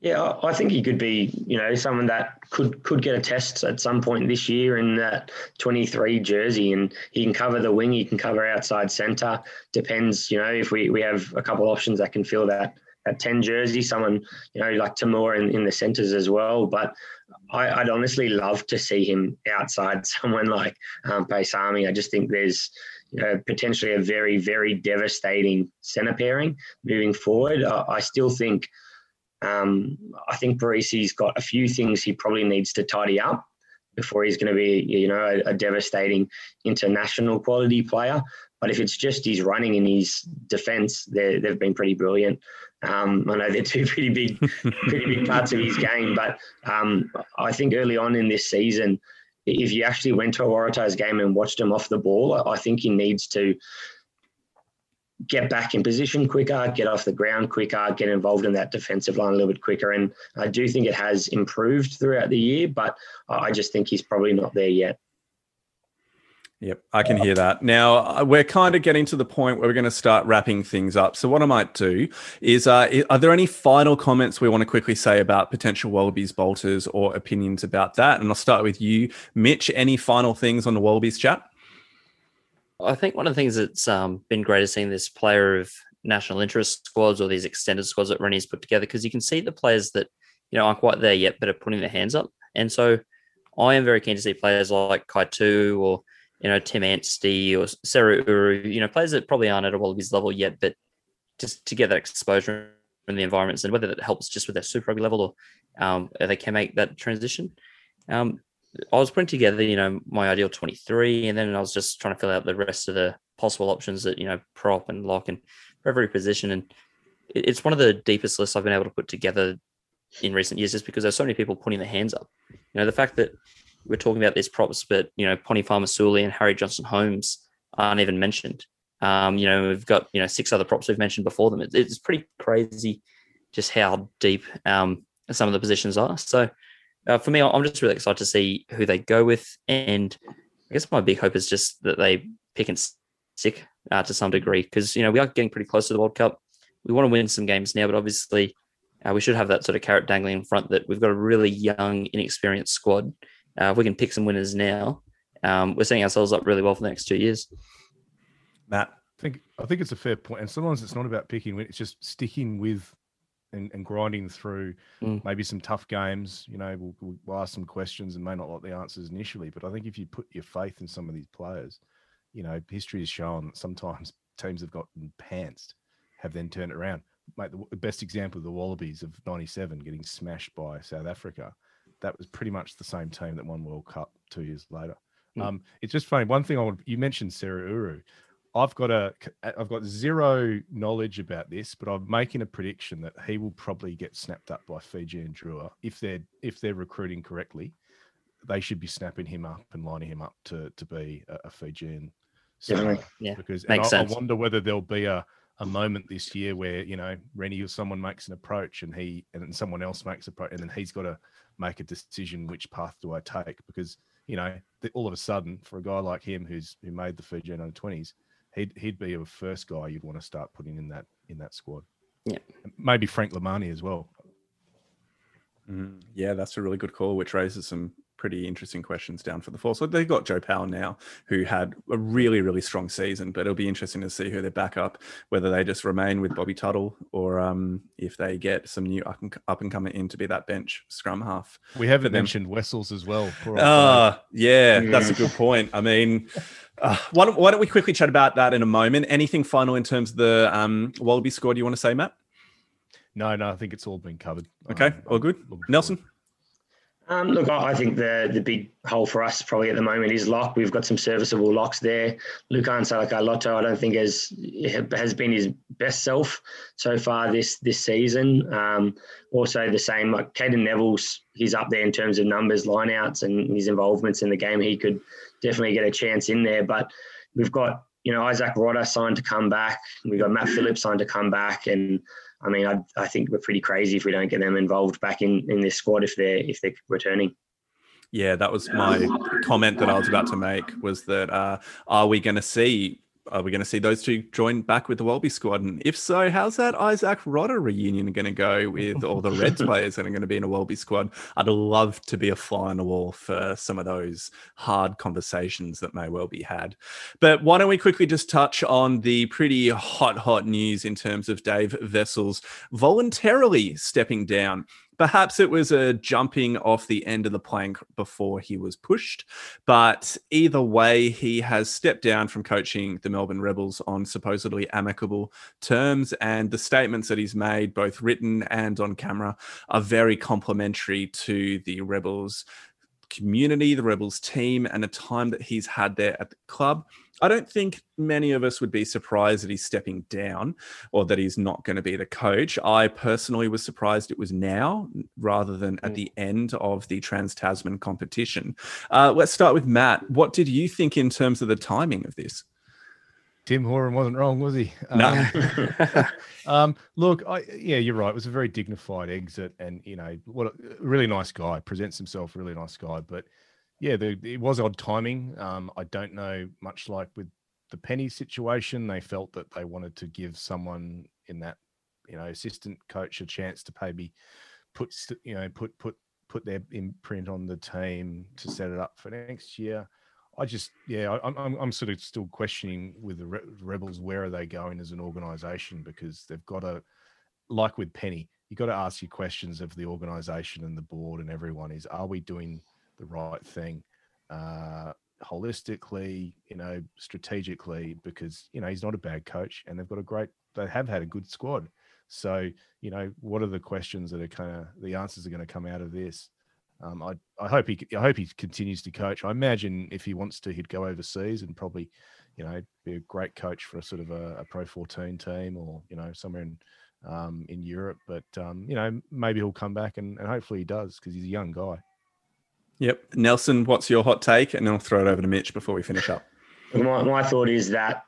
Speaker 4: Yeah, I I think he could be, you know, someone that could could get a test at some point this year in that 23 jersey, and he can cover the wing, he can cover outside centre. Depends, you know, if we, we have a couple options that can fill that that 10 jersey, someone, you know, like Timur in, in the centres as well. But I, I'd honestly love to see him outside someone like um, Paisami. I just think there's, you know, potentially a very, very devastating centre pairing moving forward. I, I still think um, I think Perese's got a few things he probably needs to tidy up before he's going to be, you know, a, a devastating international quality player. But if it's just his running and his defence, they've been pretty brilliant. Um, I know they're two pretty big, pretty big parts of his game. But um, I think early on in this season, if you actually went to a Waratahs game and watched him off the ball, I think he needs to get back in position quicker, get off the ground quicker, get involved in that defensive line a little bit quicker. And I do think it has improved throughout the year, but I just think he's probably not there yet.
Speaker 2: Yep, I can hear that. Now, uh, we're kind of getting to the point where we're going to start wrapping things up. So, what I might do is uh, are there any final comments we want to quickly say about potential Wallabies bolters or opinions about that? And I'll start with you, Mitch. Any final things on the Wallabies chat?
Speaker 3: I think one of the things that's um, been great is seeing this player of national interest squads or these extended squads that Rennie's put together because you can see the players that you know aren't quite there yet but are putting their hands up. And so, I am very keen to see players like Kaitu'u or you know, Tim Anstee or Seru Uru, you know, players that probably aren't at a Wallabies level yet, but just to get that exposure in the environments and whether that helps just with their Super Rugby level or um, they can make that transition. Um, I was putting together, you know, my ideal 23, and then I was just trying to fill out the rest of the possible options that, you know, prop and lock and for every position. And it's one of the deepest lists I've been able to put together in recent years just because there's so many people putting their hands up. You know, the fact that we're talking about these props, but you know, Poni Fa'amausili and Harry Johnson Holmes aren't even mentioned. Um, you know, we've got you know six other props we've mentioned before them. It's, it's pretty crazy just how deep um, some of the positions are. So uh, for me, I'm just really excited to see who they go with, and I guess my big hope is just that they pick and stick uh, to some degree because you know we are getting pretty close to the World Cup. We want to win some games now, but obviously uh, we should have that sort of carrot dangling in front that we've got a really young, inexperienced squad uh, if we can pick some winners now, um, we're setting ourselves up really well for the next two years.
Speaker 2: Matt,
Speaker 1: I think I think it's a fair point, and sometimes it's not about picking; it's just sticking with and, and grinding through mm. maybe some tough games. You know, we'll, we'll, ask some questions and may not like the answers initially, but I think if you put your faith in some of these players, you know, history has shown that sometimes teams have gotten pantsed, have then turned around. Mate, the best example of the Wallabies of '97 getting smashed by South Africa that was pretty much the same team that won World Cup two years later. Mm. Um, it's just funny. One thing I want you mentioned Seru Uru. I've got a I've got zero knowledge about this, but I'm making a prediction that he will probably get snapped up by Fijian Drua if they're if they're recruiting correctly. They should be snapping him up and lining him up to to be a, a Fijian.
Speaker 3: Definitely, yeah.
Speaker 1: Because
Speaker 3: Makes
Speaker 1: I,
Speaker 3: sense.
Speaker 1: I wonder whether there'll be a a moment this year where you know Rennie or someone makes an approach and he and someone else makes a approach and then he's got to make a decision which path do I take because you know all of a sudden for a guy like him who's who made the Fiji under twenties he'd he'd be a first guy you'd want to start putting in that in that squad.
Speaker 3: Yeah,
Speaker 1: maybe Frank Lomani as well.
Speaker 2: Mm, yeah, that's a really good call, which raises some pretty interesting questions down for the four. So they've got Joe Powell now, who had a really, really strong season, but it'll be interesting to see who they back up, whether they just remain with Bobby Tuttle or um, if they get some new up and, up and coming in to be that bench scrum half.
Speaker 1: We haven't mentioned Wessels as well.
Speaker 2: Uh, yeah, that's a good point. I mean, uh, why, don't, why, don't, we quickly chat about that in a moment? Anything final in terms of the um, Wallaby Do you want to say, Matt?
Speaker 1: No, no, I think it's all been covered.
Speaker 2: Okay, um, all good. Nelson?
Speaker 4: Um, look, I think the the big hole for us probably at the moment is lock. We've got some serviceable locks there. Lukhan Salakaia-Loto, I don't think has has been his best self so far this this season. Um, also, the same like Cadeyrn Neville's, he's up there in terms of numbers, lineouts, and his involvements in the game. He could definitely get a chance in there. But we've got you know Isaac Rodda signed to come back. We've got Matt Phillips signed to come back, and I mean, I, I think we're pretty crazy if we don't get them involved back in, in this squad if they're if they're returning.
Speaker 2: Yeah, that was my comment that I was about to make. Was that uh, are we going to see are we going to see those two join back with the Wallaby squad? And if so, how's that Isaac Rodda reunion going to go with all the Reds players that are going to be in a Wallaby squad? I'd love to be a fly on the wall for some of those hard conversations that may well be had. But why don't we quickly just touch on the pretty hot, hot news in terms of Dave Wessels voluntarily stepping down Perhaps it was a jumping off the end of the plank before he was pushed. But either way, he has stepped down from coaching the Melbourne Rebels on supposedly amicable terms. And the statements that he's made, both written and on camera, are very complimentary to the Rebels community, the Rebels team, and the time that he's had there at the club. I don't think many of us would be surprised that he's stepping down or that he's not going to be the coach. I personally was surprised it was now rather than at mm. the end of the Trans Tasman competition. Uh, let's start with Matt. What did you think in terms of the timing of this?
Speaker 1: Tim Horan wasn't wrong, was he?
Speaker 2: No.
Speaker 1: Um, um, look, I, yeah, you're right. It was a very dignified exit, and you know, what a really nice guy presents himself, really nice guy. But yeah, the, it was odd timing. Um, I don't know much like with the Penney situation. They felt that they wanted to give someone in that, you know, assistant coach a chance to maybe put, you know, put put put their imprint on the team to set it up for next year. I just, yeah, I'm, I'm, I'm sort of still questioning with the Rebels where are they going as an organisation because they've got to, like with Penney, you got to ask your questions of the organisation and the board and everyone is, are we doing the right thing, uh, holistically, you know, strategically? Because you know he's not a bad coach, and they've got a great, they have had a good squad. So you know, what are the questions that are kind of the answers are going to come out of this? Um, I, I hope he I hope he continues to coach. I imagine if he wants to, he'd go overseas and probably, you know, be a great coach for a sort of a, a Pro 14 team or you know somewhere in um, in Europe. But um, you know, maybe he'll come back and, and hopefully he does because he's a young guy.
Speaker 2: Yep, Nelson, what's your hot take? And I'll throw it over to Mitch before we finish up.
Speaker 4: My, my thought is that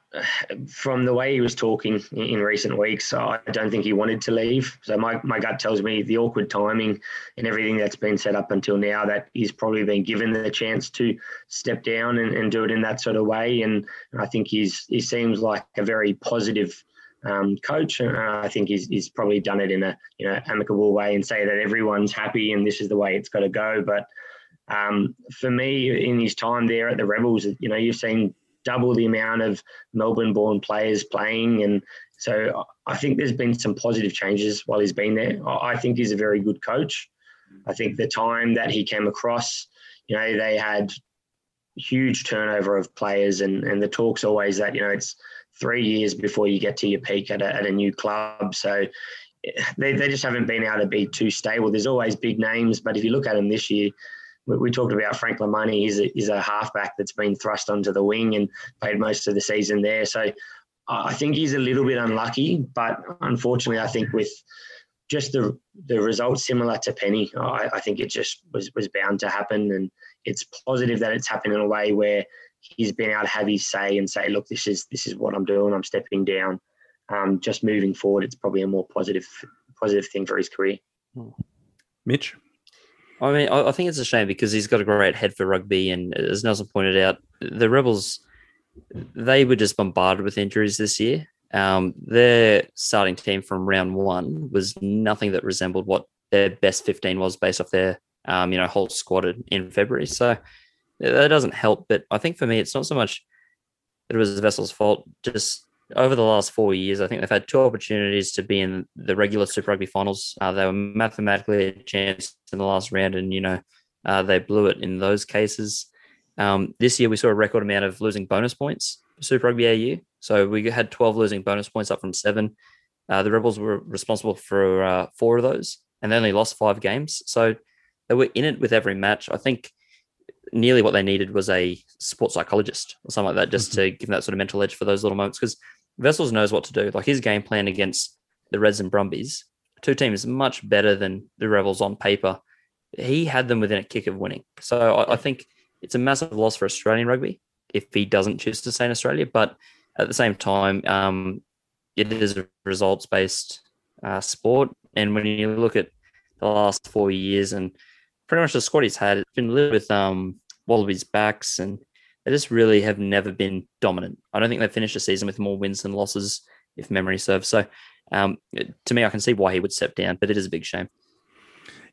Speaker 4: from the way he was talking in recent weeks, I don't think he wanted to leave. So my, my gut tells me the awkward timing and everything that's been set up until now that he's probably been given the chance to step down and, and do it in that sort of way. And I think he's he seems like a very positive um, coach. And I think he's, he's probably done it in a you know amicable way and say that everyone's happy and this is the way it's got to go. But um, for me, in his time there at the Rebels, you know, you've seen double the amount of Melbourne born players playing. And so I think there's been some positive changes while he's been there. I think he's a very good coach. I think the time that he came across, you know, they had huge turnover of players and, and the talk's always that, you know, it's three years before you get to your peak at a, at a new club. So they, they just haven't been able to be too stable. There's always big names, but if you look at them this year, we, we talked about Frank Lomani. He's a, he's a halfback that's been thrust onto the wing and played most of the season there. So I think he's a little bit unlucky, but unfortunately, I think with just the the results similar to Penney, I, I think it just was was bound to happen, and it's positive that it's happened in a way where he's been able to have his say and say, look, this is this is what I'm doing. I'm stepping down. Um, just moving forward, it's probably a more positive positive thing for his career.
Speaker 2: Mitch.
Speaker 3: I mean, I, think it's a shame because he's got a great head for rugby, and as Nelson pointed out, the Rebels they were just bombarded with injuries this year. Um, their starting team from round one was nothing that resembled what their best 15 was based off their um, you know whole squad in February. So that doesn't help. But I think for me, it's not so much that it was the vessel's fault. Just over the last four years, I think they've had two opportunities to be in the regular Super Rugby finals. Uh, they were mathematically a chance in the last round, and you know uh, they blew it in those cases. Um, this year, we saw a record amount of losing bonus points for Super Rugby AU. So we had 12 losing bonus points up from seven. Uh, the Rebels were responsible for uh, four of those, and they only lost five games. So they were in it with every match. I think nearly what they needed was a sports psychologist or something like that, just mm-hmm. to give them that sort of mental edge for those little moments. Because Wessels knows what to do. Like his game plan against the Reds and Brumbies, two teams much better than the Rebels on paper. He had them within a kick of winning. So I, I think it's a massive loss for Australian rugby if he doesn't choose to stay in Australia. But at the same time, um, it is a results based uh, sport. And when you look at the last four years and pretty much the squad he's had, it's been littered with um, Wallabies backs and they just really have never been dominant. I don't think they've finished a season with more wins than losses, if memory serves. So, um, to me, I can see why he would step down, but it is a big shame.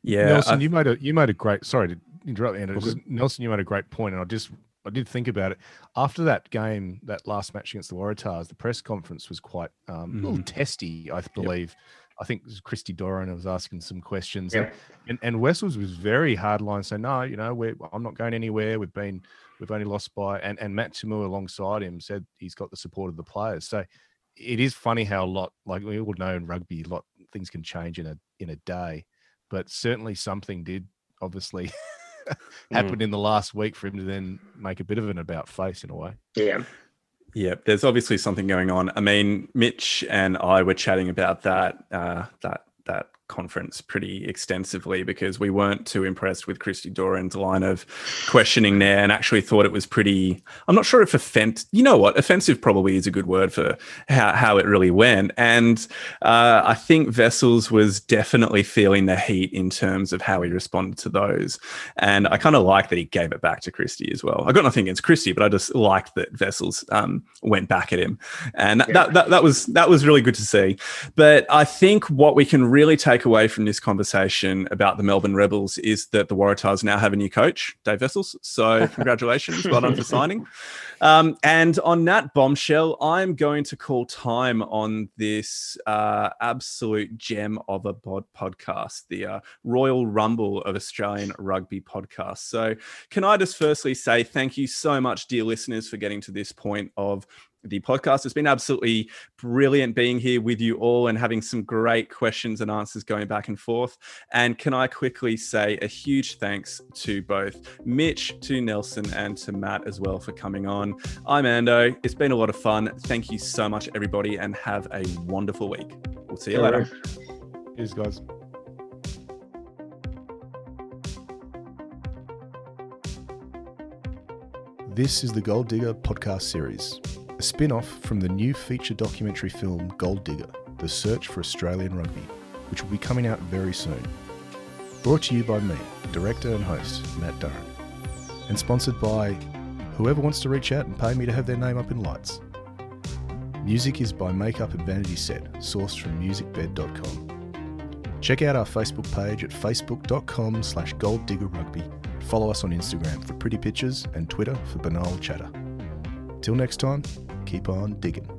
Speaker 1: Yeah, Nelson, I, you made a you made a great. Sorry to interrupt, Andrew. Just, Nelson, you made a great point, and I just I did think about it after that game, that last match against the Waratahs. The press conference was quite um, mm. a little testy, I believe. Yep. I think it was Christy Doran was asking some questions, and, and, and Wessels was very hardline. So no, you know, I'm not going anywhere. We've been we've only lost by, and and Matt To'omua alongside him said he's got the support of the players. So it is funny how a lot, like we all know in rugby, a lot things can change in a in a day, but certainly something did obviously happen mm. in the last week for him to then make a bit of an about face in a way.
Speaker 4: Yeah.
Speaker 2: Yeah, there's obviously something going on. I mean, Mitch and I were chatting about that uh, that that conference pretty extensively because we weren't too impressed with Christy Doran's line of questioning there and actually thought it was pretty. I'm not sure if offensive, you know what, offensive probably is a good word for how, how it really went. And uh, I think Wessels was definitely feeling the heat in terms of how he responded to those. And I kind of like that he gave it back to Christy as well. I got nothing against Christy, but I just liked that Wessels um, went back at him. And yeah. that, that, that was that was really good to see. But I think what we can really take away from this conversation about the Melbourne Rebels is that the Waratahs now have a new coach, Dave Wessels. So congratulations, well done for signing. Um, and on that bombshell, I'm going to call time on this uh, absolute gem of a bod- podcast, the uh, Royal Rumble of Australian Rugby podcast. So, can I just firstly say thank you so much, dear listeners, for getting to this point of the podcast. It's been absolutely brilliant being here with you all and having some great questions and answers going back and forth. And can I quickly say a huge thanks to both Mitch, to Nelson, and to Matt as well for coming on. I'm Ando. It's been a lot of fun. Thank you so much, everybody, and have a wonderful week. We'll see you later.
Speaker 1: Cheers, guys. This is the Gold Digger podcast series a spin off from the new feature documentary film Gold Digger The Search for Australian Rugby, which will be coming out very soon. Brought to you by me, director and host, Matt Durran, and sponsored by whoever wants to reach out and pay me to have their name up in lights. Music is by Makeup and Vanity Set, sourced from musicbed.com. Check out our Facebook page at facebook.com slash golddiggerrugby. Follow us on Instagram for pretty pictures and Twitter for banal chatter. Till next time, keep on digging.